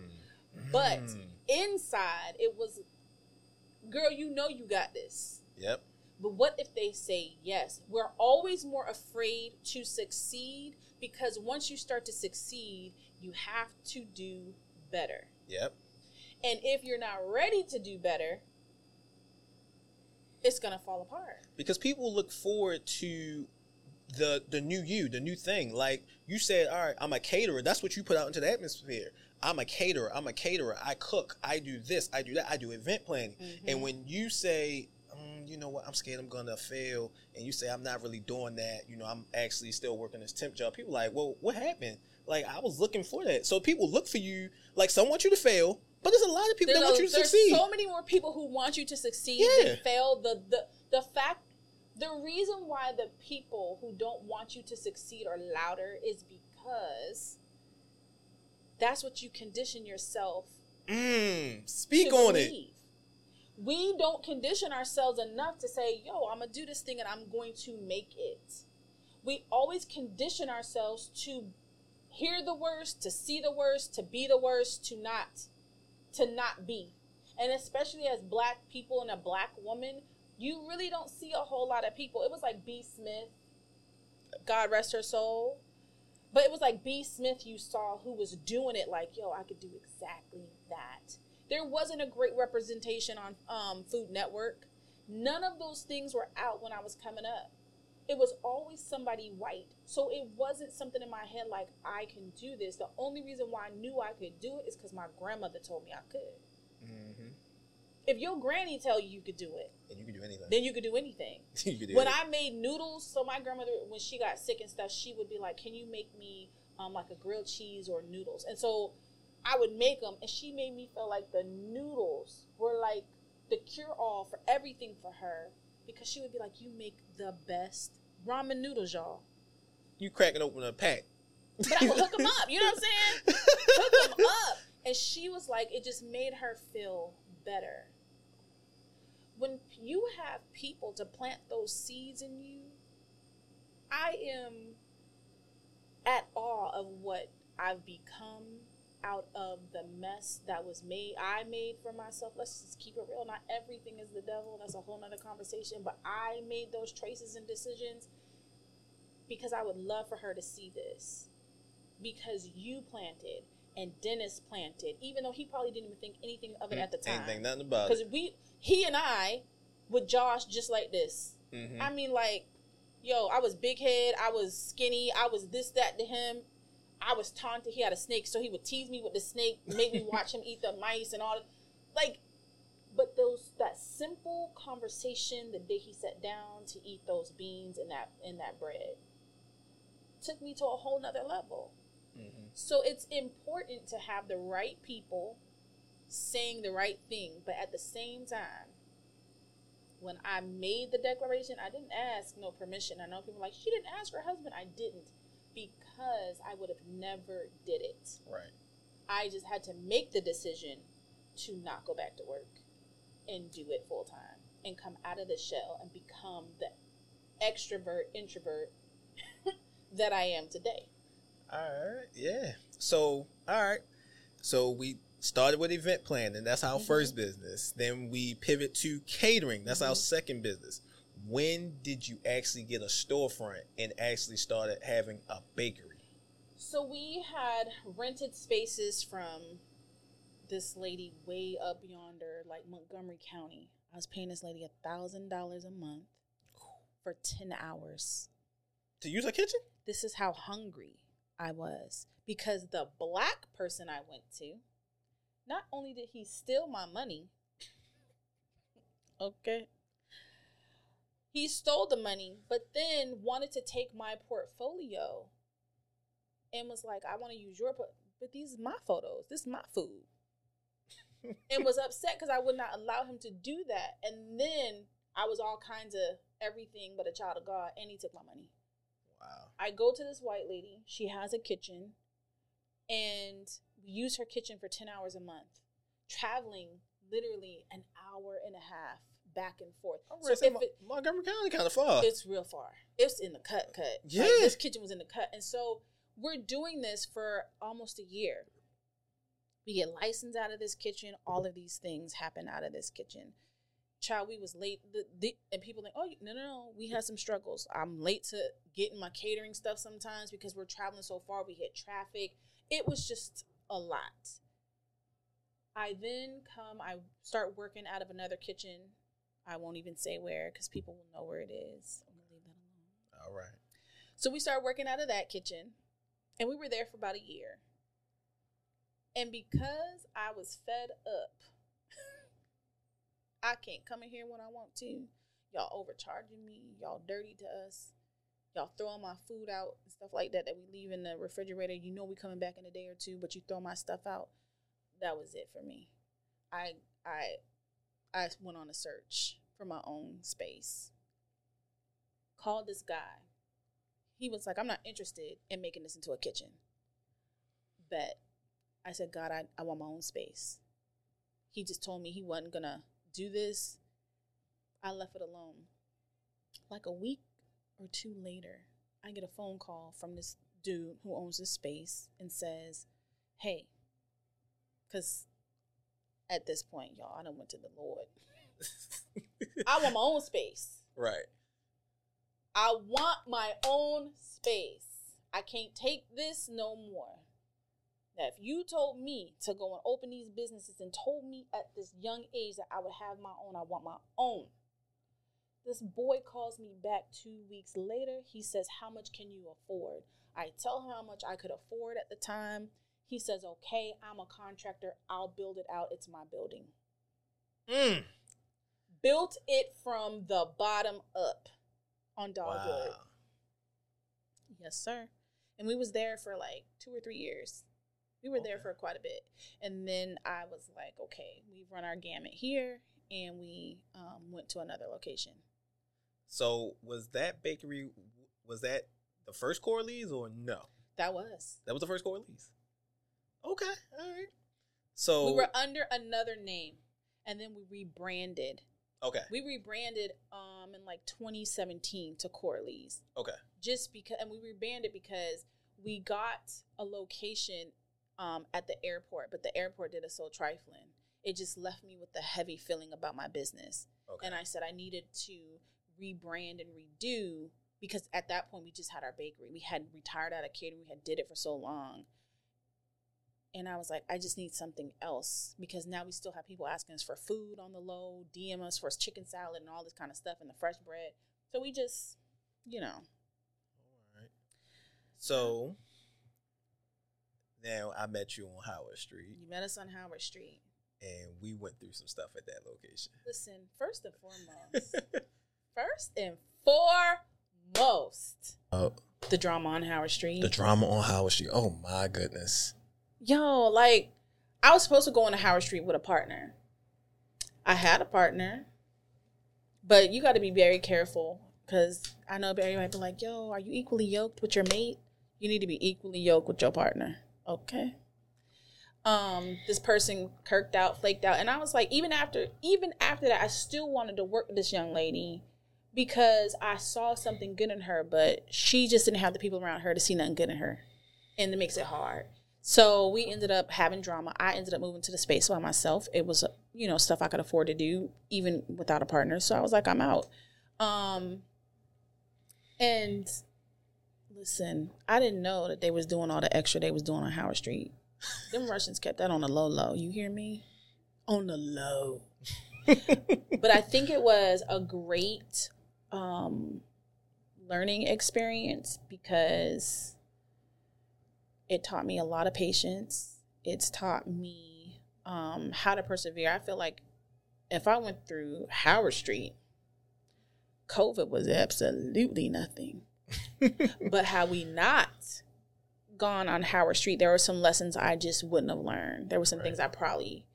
But Mm. inside, it was, girl, you know you got this. Yep. But what if they say yes? We're always more afraid to succeed because once you start to succeed, you have to do better. Yep. And if you're not ready to do better, it's going to fall apart. because people look forward to the the new you, the new thing. Like you said, all right, I'm a caterer. That's what you put out into the atmosphere. I'm a caterer. I'm a caterer. I cook. I do this. I do that. I do event planning. Mm-hmm. And when you say, um, you know what, I'm scared I'm gonna fail, and you say I'm not really doing that. You know, I'm actually still working this temp job. People like, well, what happened? Like I was looking for that. So people look for you. Like some want you to fail, but there's a lot of people There's, that want you to there's succeed. so many more people who want you to succeed Yeah. than fail. The, the, the fact, the reason why the people who don't want you to succeed are louder is because that's what you condition yourself mm, speak to on it. believe. We don't condition ourselves enough to say, yo, I'm going to do this thing and I'm going to make it. We always condition ourselves to hear the worst, to see the worst, to be the worst, to not to not be. And especially as black people and a black woman, you really don't see a whole lot of people. It was like B. Smith, God rest her soul. But it was like B. Smith you saw who was doing it like, yo, I could do exactly that. There wasn't a great representation on um, Food Network. None of those things were out when I was coming up. It was always somebody white. So it wasn't something in my head like, I can do this. The only reason why I knew I could do it is because my grandmother told me I could. hmm If your granny tell you you could do it, And you can do anything. then you could do anything. do when anything. I made noodles, so my grandmother, when she got sick and stuff, she would be like, "Can you make me um, like a grilled cheese or noodles?" And so I would make them, and she made me feel like the noodles were like the cure all for everything for her because she would be like, "You make the best ramen noodles, y'all." you cracking open a pack. But I would hook them up. You know what I'm saying? hook them up. And she was like, it just made her feel better. When you have people to plant those seeds in you, I am at awe of what I've become out of the mess that was made. I made for myself. Let's just keep it real. Not everything is the devil. That's a whole nother conversation. But I made those choices and decisions because I would love for her to see this. Because you planted and Dennis planted, even though he probably didn't even think anything of it at the time. Ain't think nothing about Because we, he and I, with Josh, just like this. Mhm. I mean, like, yo, I was big head, I was skinny, I was this, that to him. I was taunted. He had a snake, so he would tease me with the snake, make me watch him eat the mice and all. that. Like, but those that simple conversation the day he sat down to eat those beans and that and that bread took me to a whole nother level. So it's important to have the right people saying the right thing, but at the same time, when I made the declaration, I didn't ask no permission. I know people are like she didn't ask her husband. I didn't because I would have never did it. Right. I just had to make the decision to not go back to work and do it full time and come out of the shell and become the extrovert introvert that I am today. All right. Yeah. So, all right. So we started with event planning. That's our Mhm. first business. Then we pivot to catering. That's our Mhm. second business. when did you actually get a storefront and actually started having a bakery? So we had rented spaces from this lady way up yonder, like Montgomery County. I was paying this lady a thousand dollars a month for ten hours. To use a kitchen? This is how hungry I was because the black person I went to, not only did he steal my money, okay, he stole the money, but then wanted to take my portfolio and was like, I want to use your, po- but these are my photos. This is my food. and was upset because I would not allow him to do that. And then I was all kinds of everything but a child of God, and he took my money. I go to this white lady. She has a kitchen, and we use her kitchen for ten hours a month, traveling literally an hour and a half back and forth. So So if it, Montgomery County kind of far. it's real far. It's in the cut, cut. Like, Yeah. this kitchen was in the cut, and so we're doing this for almost a year. We get licensed out of this kitchen. All of these things happen out of this kitchen. Child, we was late, the, the, and people think, oh no, no, no, we had some struggles. I'm late to getting my catering stuff sometimes because we're traveling so far. We hit traffic. It was just a lot. I then come, I start working out of another kitchen. I won't even say where because people will know where it is. I'm gonna leave that alone. All right. So we started working out of that kitchen, and we were there for about a year. And because I was fed up, I can't come in here when I want to. Y'all overcharging me. Y'all dirty to us. Y'all throwing my food out and stuff like that that we leave in the refrigerator. You know we coming back in a day or two, but you throw my stuff out. That was it for me. I I I went on a search for my own space. Called this guy. He was like, I'm not interested in making this into a kitchen. But I said, God, I, I want my own space. He just told me he wasn't gonna do this. I left it alone. Like a week or two later, I get a phone call from this dude who owns this space and says, Hey, because at this point, y'all, I don't went to the Lord. I want my own space. right. I want my own space. I can't take this no more. Now, if you told me to go and open these businesses and told me at this young age that I would have my own, I want my own. This boy calls me back two weeks later. He says, How much can you afford? I tell him how much I could afford at the time. He says, Okay, I'm a contractor. I'll build it out. It's my building. Mm. Built it from the bottom up on Dogwood. Wow. Yes, sir. And we was there for like two or three years. We were there for quite a bit. And then I was like, okay, we've run our gamut here and we um, went to another location. So was that bakery? Was that the first Kora Lee's or no? That was. That was the first Kora Lee's. Okay. All right. So we were under another name and then we rebranded. okay. We rebranded um in like 2017 to Kora Lee's. Okay. just because and we rebranded because we got a location um, at the airport but the airport did us so trifling. It just left me with the heavy feeling about my business. Okay. and i said i needed to rebrand and redo because at that point we just had our bakery. We had retired out of catering. We had did it for so long. And i was like i just need something else because now we still have people asking us for food on the low dm us for chicken salad and all this kind of stuff and the fresh bread. So we just you know. All right. So now I met you on Howard Street, You met us on Howard Street. and we went through some stuff at that location. Listen, first and foremost, first and foremost, Oh, the drama on Howard Street. the drama on Howard Street. Oh my goodness. Yo, like, I was supposed to go into Howard Street with a partner. I had a partner, but you got to be very careful because I know Barry might be like, yo, are you equally yoked with your mate? You need to be equally yoked with your partner. Okay. Um, this person kirked out, flaked out, and I was like, even after, even after that, I still wanted to work with this young lady because I saw something good in her, but she just didn't have the people around her to see nothing good in her, and it makes it hard. So we ended up having drama. I ended up moving to the space by myself. It was, you know, stuff I could afford to do even without a partner. So I was like, I'm out. Um, and listen, I didn't know that they was doing all the extra they was doing on Howard Street. Them Russians kept that on the low low. You hear me? On the low. but I think it was a great um, learning experience because it taught me a lot of patience. It's taught me um, how to persevere. I feel like if I went through Howard Street, COVID was absolutely nothing. But had we not gone on Howard Street, there were some lessons I just wouldn't have learned. There were some right. things I probably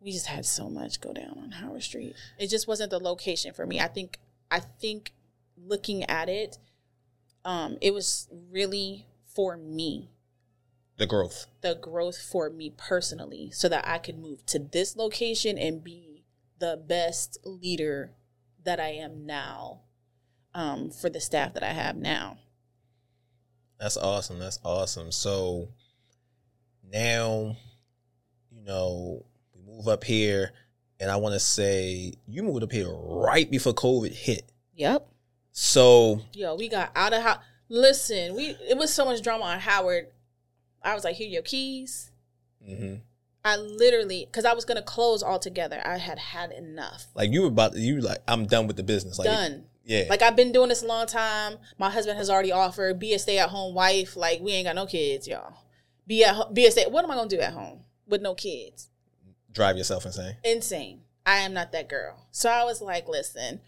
we just had so much go down on Howard Street. It just wasn't the location for me. I think I think looking at it, um, it was really for me. The growth. The growth for me personally, so that I could move to this location and be the best leader that I am now um, for the staff that I have now. That's awesome. That's awesome. So now, you know, we move up here, and I want to say you moved up here right before COVID hit. Yep. So yo, we got out of house. Listen, we it was so much drama on Howard. I was like, here your keys. Mm-hmm. I literally, because I was gonna close altogether. I had had enough. Like you were about, you like, I'm done with the business. Like done. Yeah. Like I've been doing this a long time. My husband has already offered be a stay at home wife. Like we ain't got no kids, y'all. Be at be a stay. What am I gonna do at home with no kids? Drive yourself insane. Insane. I am not that girl. So I was like, listen,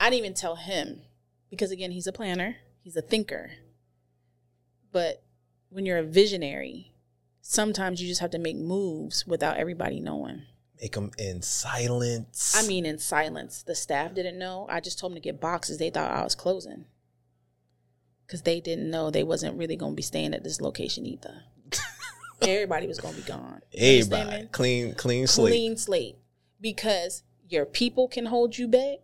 I didn't even tell him because again, he's a planner, he's a thinker. But when you're a visionary, sometimes you just have to make moves without everybody knowing. Make them in silence. I mean, in silence. The staff didn't know. I just told them to get boxes. They thought I was closing because they didn't know they wasn't really going to be staying at this location either. Everybody was going to be gone. Everybody, clean, clean slate. Clean slate, because your people can hold you back,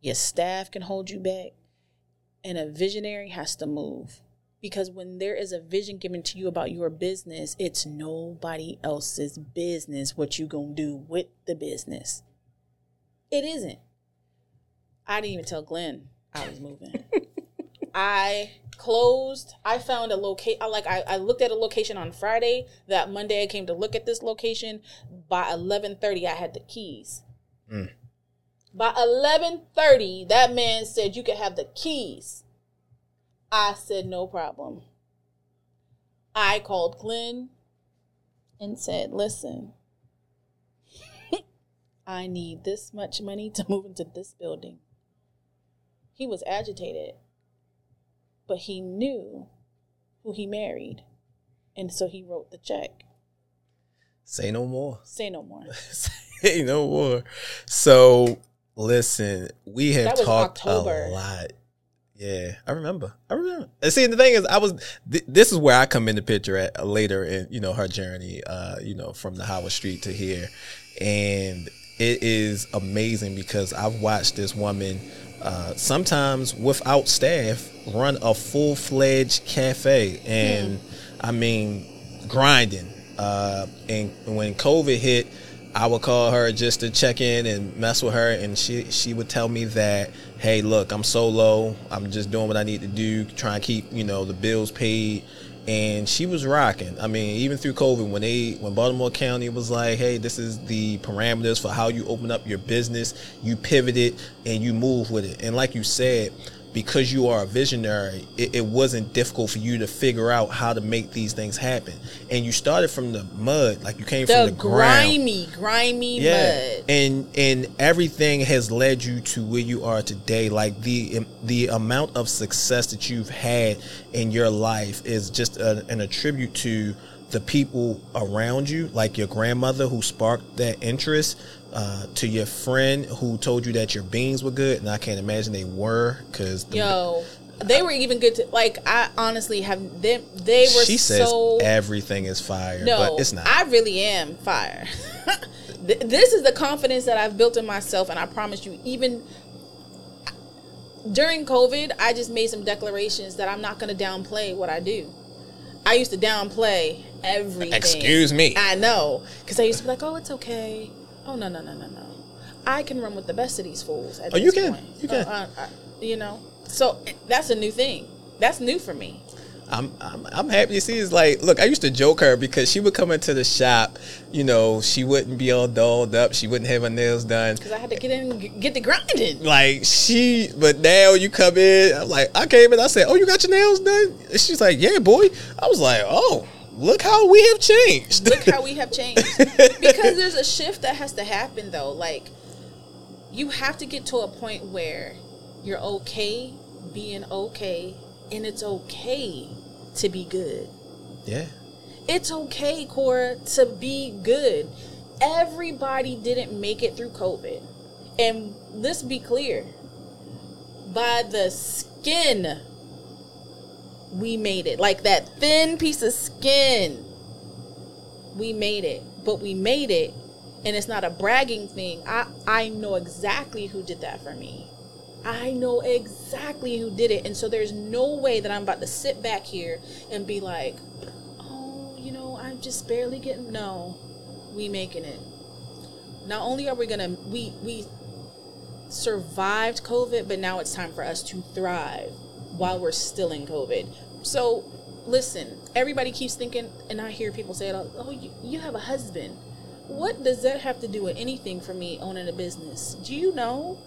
your staff can hold you back, and a visionary has to move because when there is a vision given to you about your business it's nobody else's business what you gonna do with the business. It isn't. I didn't even tell glenn i was moving. I closed i found a location I like I, I looked at a location on friday that monday i came to look at this location by 11.30 i had the keys. Mm. by 11.30 that man said you could have the keys I said, no problem. I called Glenn and said, listen, I need this much money to move into this building. He was agitated, but he knew who he married. And so he wrote the check. Say no more. Say no more. Say no more. So listen, we have talked a lot. Yeah, I remember. I remember. And see, the thing is, I was. Th- this is where I come in the picture at uh, later in you know her journey. Uh, you know, from the Howard Street to here, and it is amazing because I've watched this woman, uh, sometimes without staff, run a full fledged cafe, and hmm. I mean, grinding. Uh, and when COVID hit, I would call her just to check in and mess with her, and she she would tell me that hey, look, I'm solo. I'm just doing what I need to do, trying to keep, you know, the bills paid. And she was rocking. I mean, even through COVID, when they when Baltimore County was like, hey, this is the parameters for how you open up your business, you pivoted and you move with it. And like you said, because you are a visionary, it, it, wasn't difficult for you to figure out how to make these things happen. And you started from the mud, like you came the from the grimy, ground. grimy yeah. mud. And and everything has led you to where you are today. Like the the amount of success that you've had in your life is just a, an attribute to the people around you, like your grandmother who sparked that interest, uh, to your friend who told you that your beans were good, and I can't imagine they were because yo, they were even good to like. I honestly have them. They were. She says so, everything is fire, no, but it's not. I really am fire. this is the confidence that I've built in myself, and I promise you, even during COVID, I just made some declarations that I'm not going to downplay what I do. I used to downplay everything. Excuse me. I know because I used to be like, "Oh, it's okay. Oh no, no, no, no, no." I can run with the best of these fools. At Oh, you can. Point. You can. Uh, uh, I- you know, so that's a new thing. That's new for me. I'm, I'm I'm happy to see. It's like, look, I used to joke her because she would come into the shop. You know, she wouldn't be all dolled up. She wouldn't have her nails done. Because I had to get in get the grinding. Like she, but now you come in. I'm like, I came in. I said, "Oh, you got your nails done?" She's like, "Yeah, boy." I was like, "Oh, look how we have changed." Look how we have changed. because there's a shift that has to happen though. Like you have to get to a point where you're okay being okay and it's okay to be good. yeah. It's okay, Kora, to be good. Everybody didn't make it through COVID. And let's be clear. By the skin, we made it. Like that thin piece of skin. We made it. But we made it. And it's not a bragging thing. I, I know exactly who did that for me. I know exactly who did it. And so there's no way that I'm about to sit back here and be like, oh, you know, I'm just barely getting. No, we making it. Not only are we gonna we we survived COVID, but now it's time for us to thrive while we're still in COVID. So listen, everybody keeps thinking, and I hear people say it. all, Oh, you, you have a husband. What does that have to do with anything for me owning a business? Do you know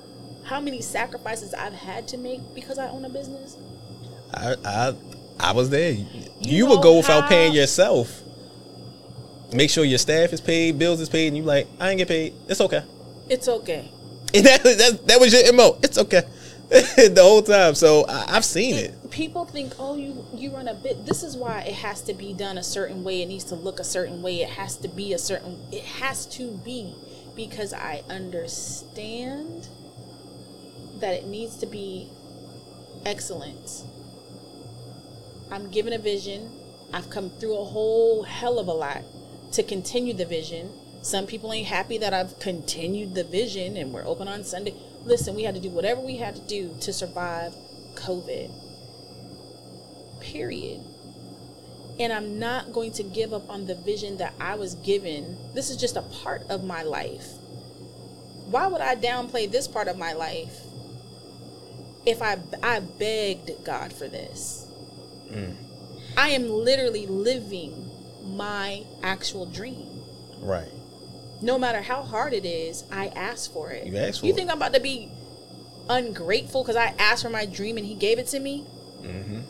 how many sacrifices I've had to make because I own a business? I I I was there. You, You would go without how- paying yourself. Make sure your staff is paid, bills is paid, and you're like, I ain't get paid. It's okay. It's okay. And that that, that was your mo. It's okay. the whole time. So I, I've seen it. people think oh you you run a bit this is why it has to be done a certain way. It needs to look a certain way. It has to be a certain it has to be because i understand that it needs to be excellent. I'm given a vision. I've come through a whole hell of a lot to continue the vision. Some people ain't happy that i've continued the vision and we're open on sunday listen we had to do whatever we had to do to survive covid period. And I'm not going to give up on the vision that I was given. This is just a part of my life. Why would I downplay this part of my life if I I begged God for this? Mm. I am literally living my actual dream. Right. No matter how hard it is, I ask for it. You asked for You it. think I'm about to be ungrateful because I asked for my dream and He gave it to me? Mm-hmm.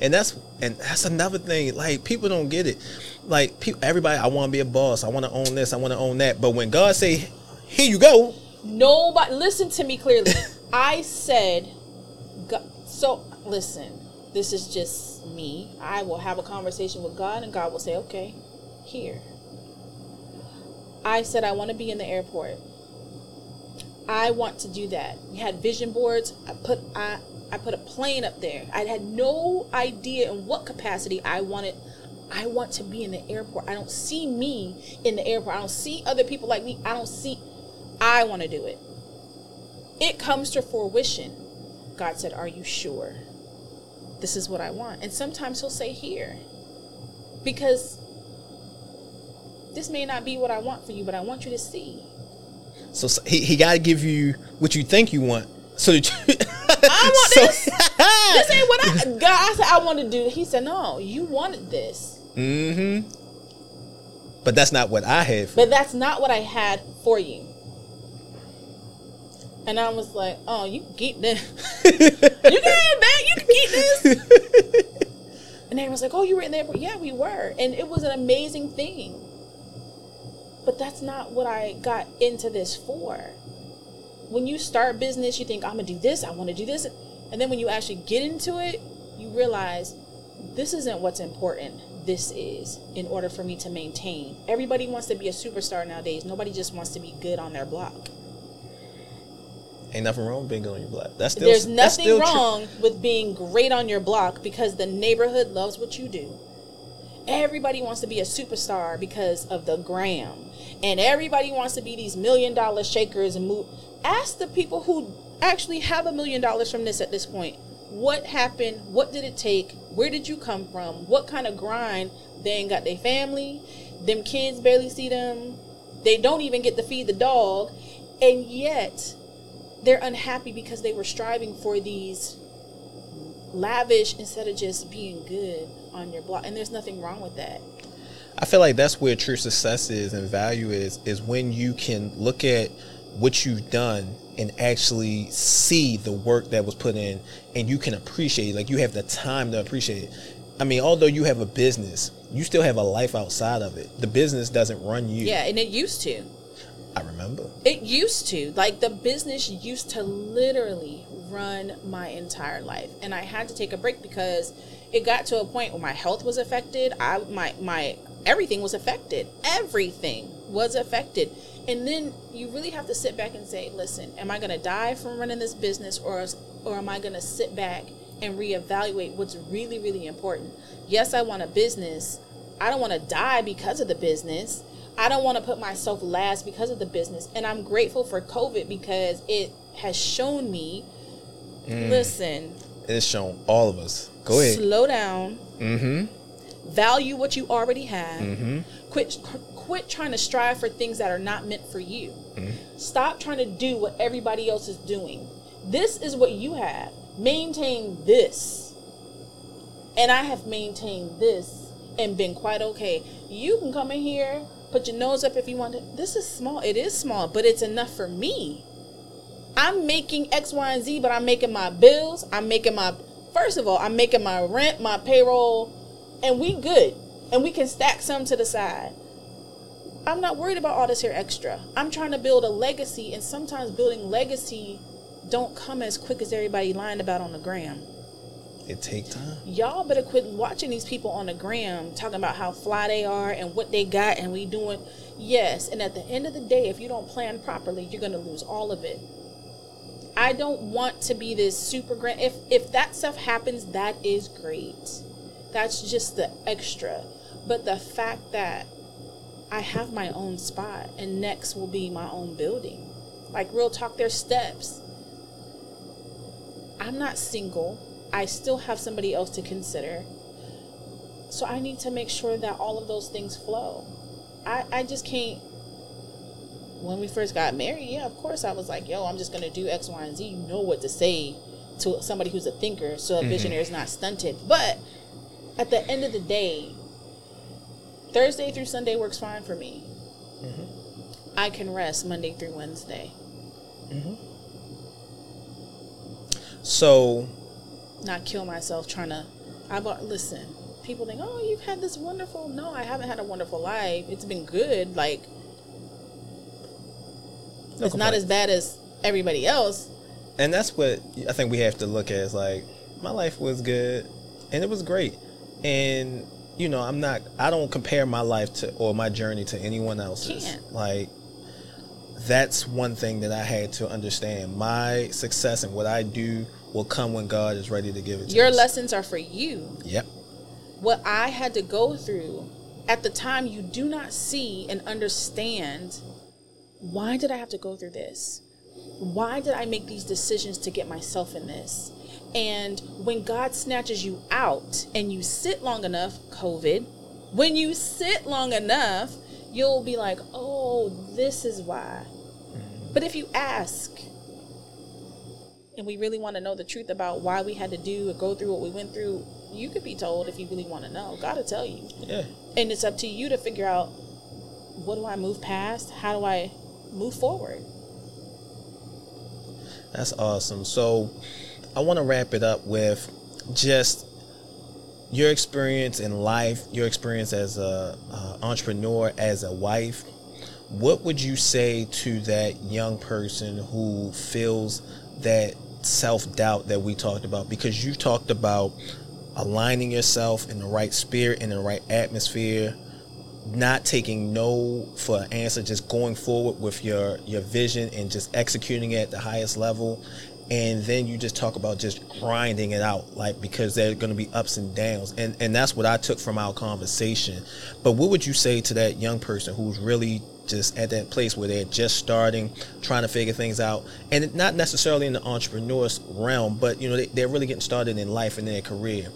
And that's and that's another thing. Like people don't get it. Like people, everybody, I want to be a boss. I want to own this. I want to own that. But when God say, "Here you go," Nobody, listen to me clearly. I said, God, so listen, this is just me. I will have a conversation with God, and God will say, okay, here. I said, I want to be in the airport. I want to do that. We had vision boards. I put I I put a plane up there. I had no idea in what capacity I wanted. I want to be in the airport. I don't see me in the airport. I don't see other people like me. I don't see. I want to do it. It comes to fruition. God said, Are you sure? This is what I want. And sometimes He'll say, Here. Because this may not be what I want for you, but I want you to see. so s- he, he got to give you what you think you want, so that you. I want So- this. This ain't what I God I said I want to do. He said, No, you wanted this. mm-hmm. But that's not what I have. But that's not what I had for you. And I was like, Oh, you can keep this. you can have that, you can keep this. And everyone's like, "Oh, you were in there. airport." Yeah, we were, and it was an amazing thing. But that's not what I got into this for. When you start business, you think, "I'm gonna do this. I want to do this," and then when you actually get into it, you realize this isn't what's important. This is in order for me to maintain. Everybody wants to be a superstar nowadays. Nobody just wants to be good on their block. Ain't nothing wrong with being on your block. That's still There's nothing still wrong with being great on your block because the neighborhood loves what you do. Everybody wants to be a superstar because of the gram. And everybody wants to be these million dollar shakers and move. Ask the people who actually have a million dollars from this at this point. What happened? What did it take? Where did you come from? What kind of grind? They ain't got their family. Them kids barely see them. They don't even get to feed the dog. And yet, they're unhappy because they were striving for these lavish instead of just being good on your block. And there's nothing wrong with that. I feel like that's where true success is and value is is when you can look at what you've done and actually see the work that was put in and you can appreciate it. like you have the time to appreciate it. I mean, although you have a business, you still have a life outside of it. The business doesn't run you. Yeah, and it used to. I remember. It used to. Like the business used to literally run my entire life. And I had to take a break because it got to a point where my health was affected. I my my everything was affected. Everything was affected. And then you really have to sit back and say, listen, am I going to die from running this business or or am I going to sit back and reevaluate what's really really important? Yes, I want a business. I don't want to die because of the business. I don't want to put myself last because of the business. And I'm grateful for COVID because it has shown me mm. listen. It's shown all of us. Go ahead. Slow down. Mm-hmm. Value what you already have. Mm-hmm. Quit quit trying to strive for things that are not meant for you. Mm-hmm. Stop trying to do what everybody else is doing. This is what you have. Maintain this. And I have maintained this and been quite okay. You can come in here, put your nose up if you want to. This is small. It is small, but it's enough for me. I'm making X, Y, and Z, but I'm making my bills. I'm making my, first of all, I'm making my rent, my payroll, and we good. And we can stack some to the side. I'm not worried about all this here extra. I'm trying to build a legacy, and sometimes building legacy don't come as quick as everybody lying about on the gram. It take time. Y'all better quit watching these people on the gram talking about how fly they are and what they got, and we doing. Yes, and at the end of the day, if you don't plan properly, you're gonna lose all of it. I don't want to be this super grand. If if that stuff happens, that is great. That's just the extra. But the fact that I have my own spot and next will be my own building. Like real talk, there's steps. I'm not single. I still have somebody else to consider. So I need to make sure that all of those things flow. I, I just can't when we first got married, yeah, of course I was like, yo, I'm just gonna do X, Y, and Z. You know what to say to somebody who's a thinker, so a mm-hmm. visionary is not stunted. But at the end of the day, Thursday through Sunday works fine for me. Mm-hmm. I can rest Monday through Wednesday. Mm-hmm. So, not kill myself trying to. I've listen. People think, oh, you've had this wonderful. No, I haven't had a wonderful life. It's been good. Like no it's complaint. not as bad as everybody else. And that's what I think we have to look at. Is like my life was good, and it was great, and you know I'm not. I don't compare my life to or my journey to anyone else's. Can't. Like that's one thing that I had to understand. My success and what I do will come when God is ready to give it to you. Your us. lessons are for you. Yep. What I had to go through at the time you do not see and understand why did I have to go through this? Why did I make these decisions to get myself in this? And when God snatches you out and you sit long enough, COVID, when you sit long enough, you'll be like, oh, this is why. Mm-hmm. But if you ask, and we really want to know the truth about why we had to do or go through what we went through, you could be told if you really want to know. God will tell you. Yeah. And it's up to you to figure out what do I move past? How do I move forward. That's awesome. So I want to wrap it up with just your experience in life, your experience as a, a entrepreneur, as a wife. What would you say to that young person who feels that self doubt that we talked about? Because you talked about aligning yourself in the right spirit, in the right atmosphere, not taking no for an answer, just going forward with your your vision and just executing it at the highest level. And then you just talk about just grinding it out, like because there's going to be ups and downs, and and that's what I took from our conversation. But what would you say to that young person who's really just at that place where they're just starting, trying to figure things out, and not necessarily in the entrepreneur's realm, but you know they, they're really getting started in life and their career,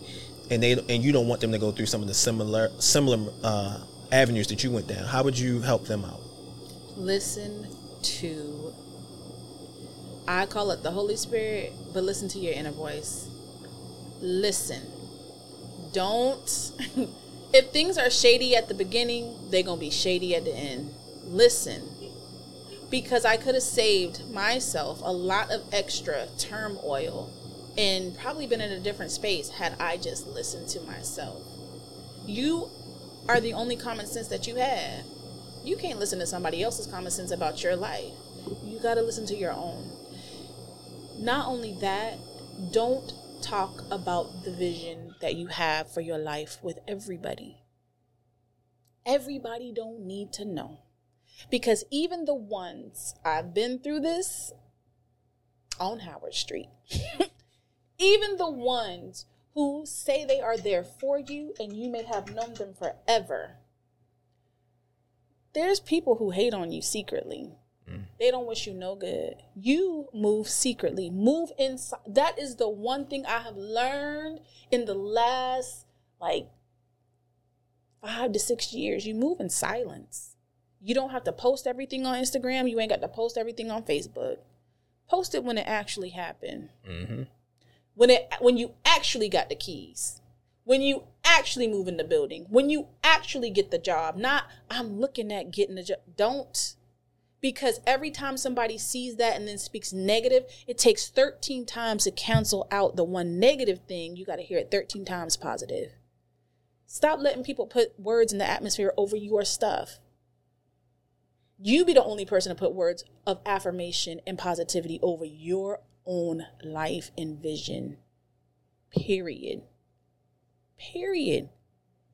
and they and you don't want them to go through some of the similar similar uh, avenues that you went down, how would you help them out? Listen to I call it the Holy Spirit, but listen to your inner voice. Listen. Don't. if things are shady at the beginning, they're going to be shady at the end. Listen. Because I could have saved myself a lot of extra turmoil and probably been in a different space had I just listened to myself. You are the only common sense that you have. You can't listen to somebody else's common sense about your life. You got to listen to your own. Not only that, don't talk about the vision that you have for your life with everybody. Everybody don't need to know. Because even the ones I've been through this on Howard Street. even the ones who say they are there for you and you may have known them forever. There's people who hate on you secretly. Mm. They don't wish you no good. You move secretly. Move inside. That is the one thing I have learned in the last like five to six years. You move in silence. You don't have to post everything on Instagram. You ain't got to post everything on Facebook. Post it when it actually happened. Mm-hmm. When it when you actually got the keys. When you actually move in the building. When you actually get the job. Not I'm looking at getting the job. Don't because every time somebody sees that and then speaks negative, it takes 13 times to cancel out the one negative thing. You got to hear it 13 times positive. Stop letting people put words in the atmosphere over your stuff. You be the only person to put words of affirmation and positivity over your own life and vision. Period. Period.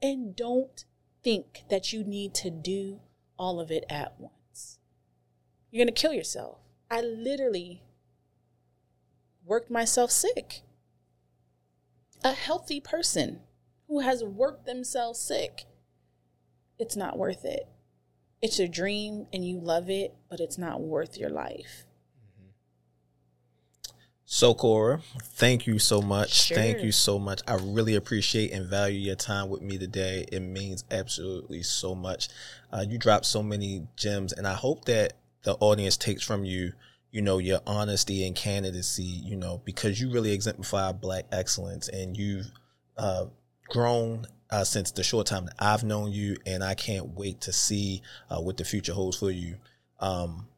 And don't think that you need to do all of it at once. You're going to kill yourself. I literally worked myself sick. A healthy person who has worked themselves sick, it's not worth it. It's a dream and you love it, but it's not worth your life. So, Kora, thank you so much. Sure. Thank you so much. I really appreciate and value your time with me today. It means absolutely so much. Uh, you dropped so many gems, and I hope that the audience takes from you you know your honesty and candidacy you know because you really exemplify black excellence and you've uh, grown uh, since the short time that I've known you, and I can't wait to see uh, what the future holds for you. Um,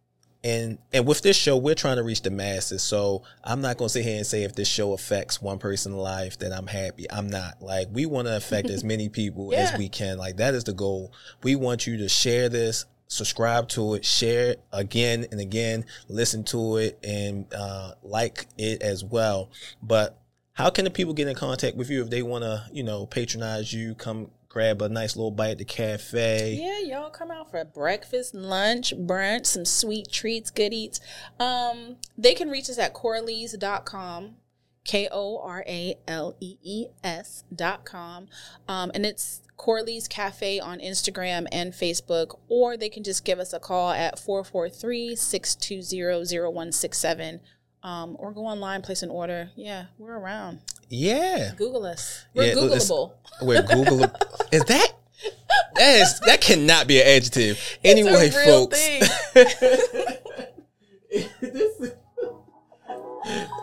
and and with this show, we're trying to reach the masses. So I'm not gonna sit here and say if this show affects one person's life, that I'm happy. I'm not. Like we want to affect as many people yeah. as we can. Like that is the goal. We want you to share this subscribe to it, share it again and again, listen to it, and uh, like it as well. But how can the people get in contact with you if they want to, you know, patronize you, come grab a nice little bite at the cafe? Yeah, y'all come out for breakfast, lunch, brunch, some sweet treats, good eats. Um, they can reach us at koralees.com. K O R A L E E S dot com. Um, and it's Koralees Cafe on Instagram and Facebook, or they can just give us a call at 443 620 0167 um, or go online, place an order. Yeah, we're around. Yeah. Google us. We're yeah, Googleable. We're Googleable. is that? That is that cannot be an adjective. Anyway, folks. this,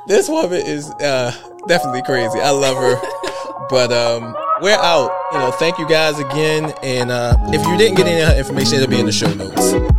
this woman is uh, definitely crazy. I love her. But um we're out. You know, thank you guys again. And uh, if you didn't get any information, it'll be in the show notes.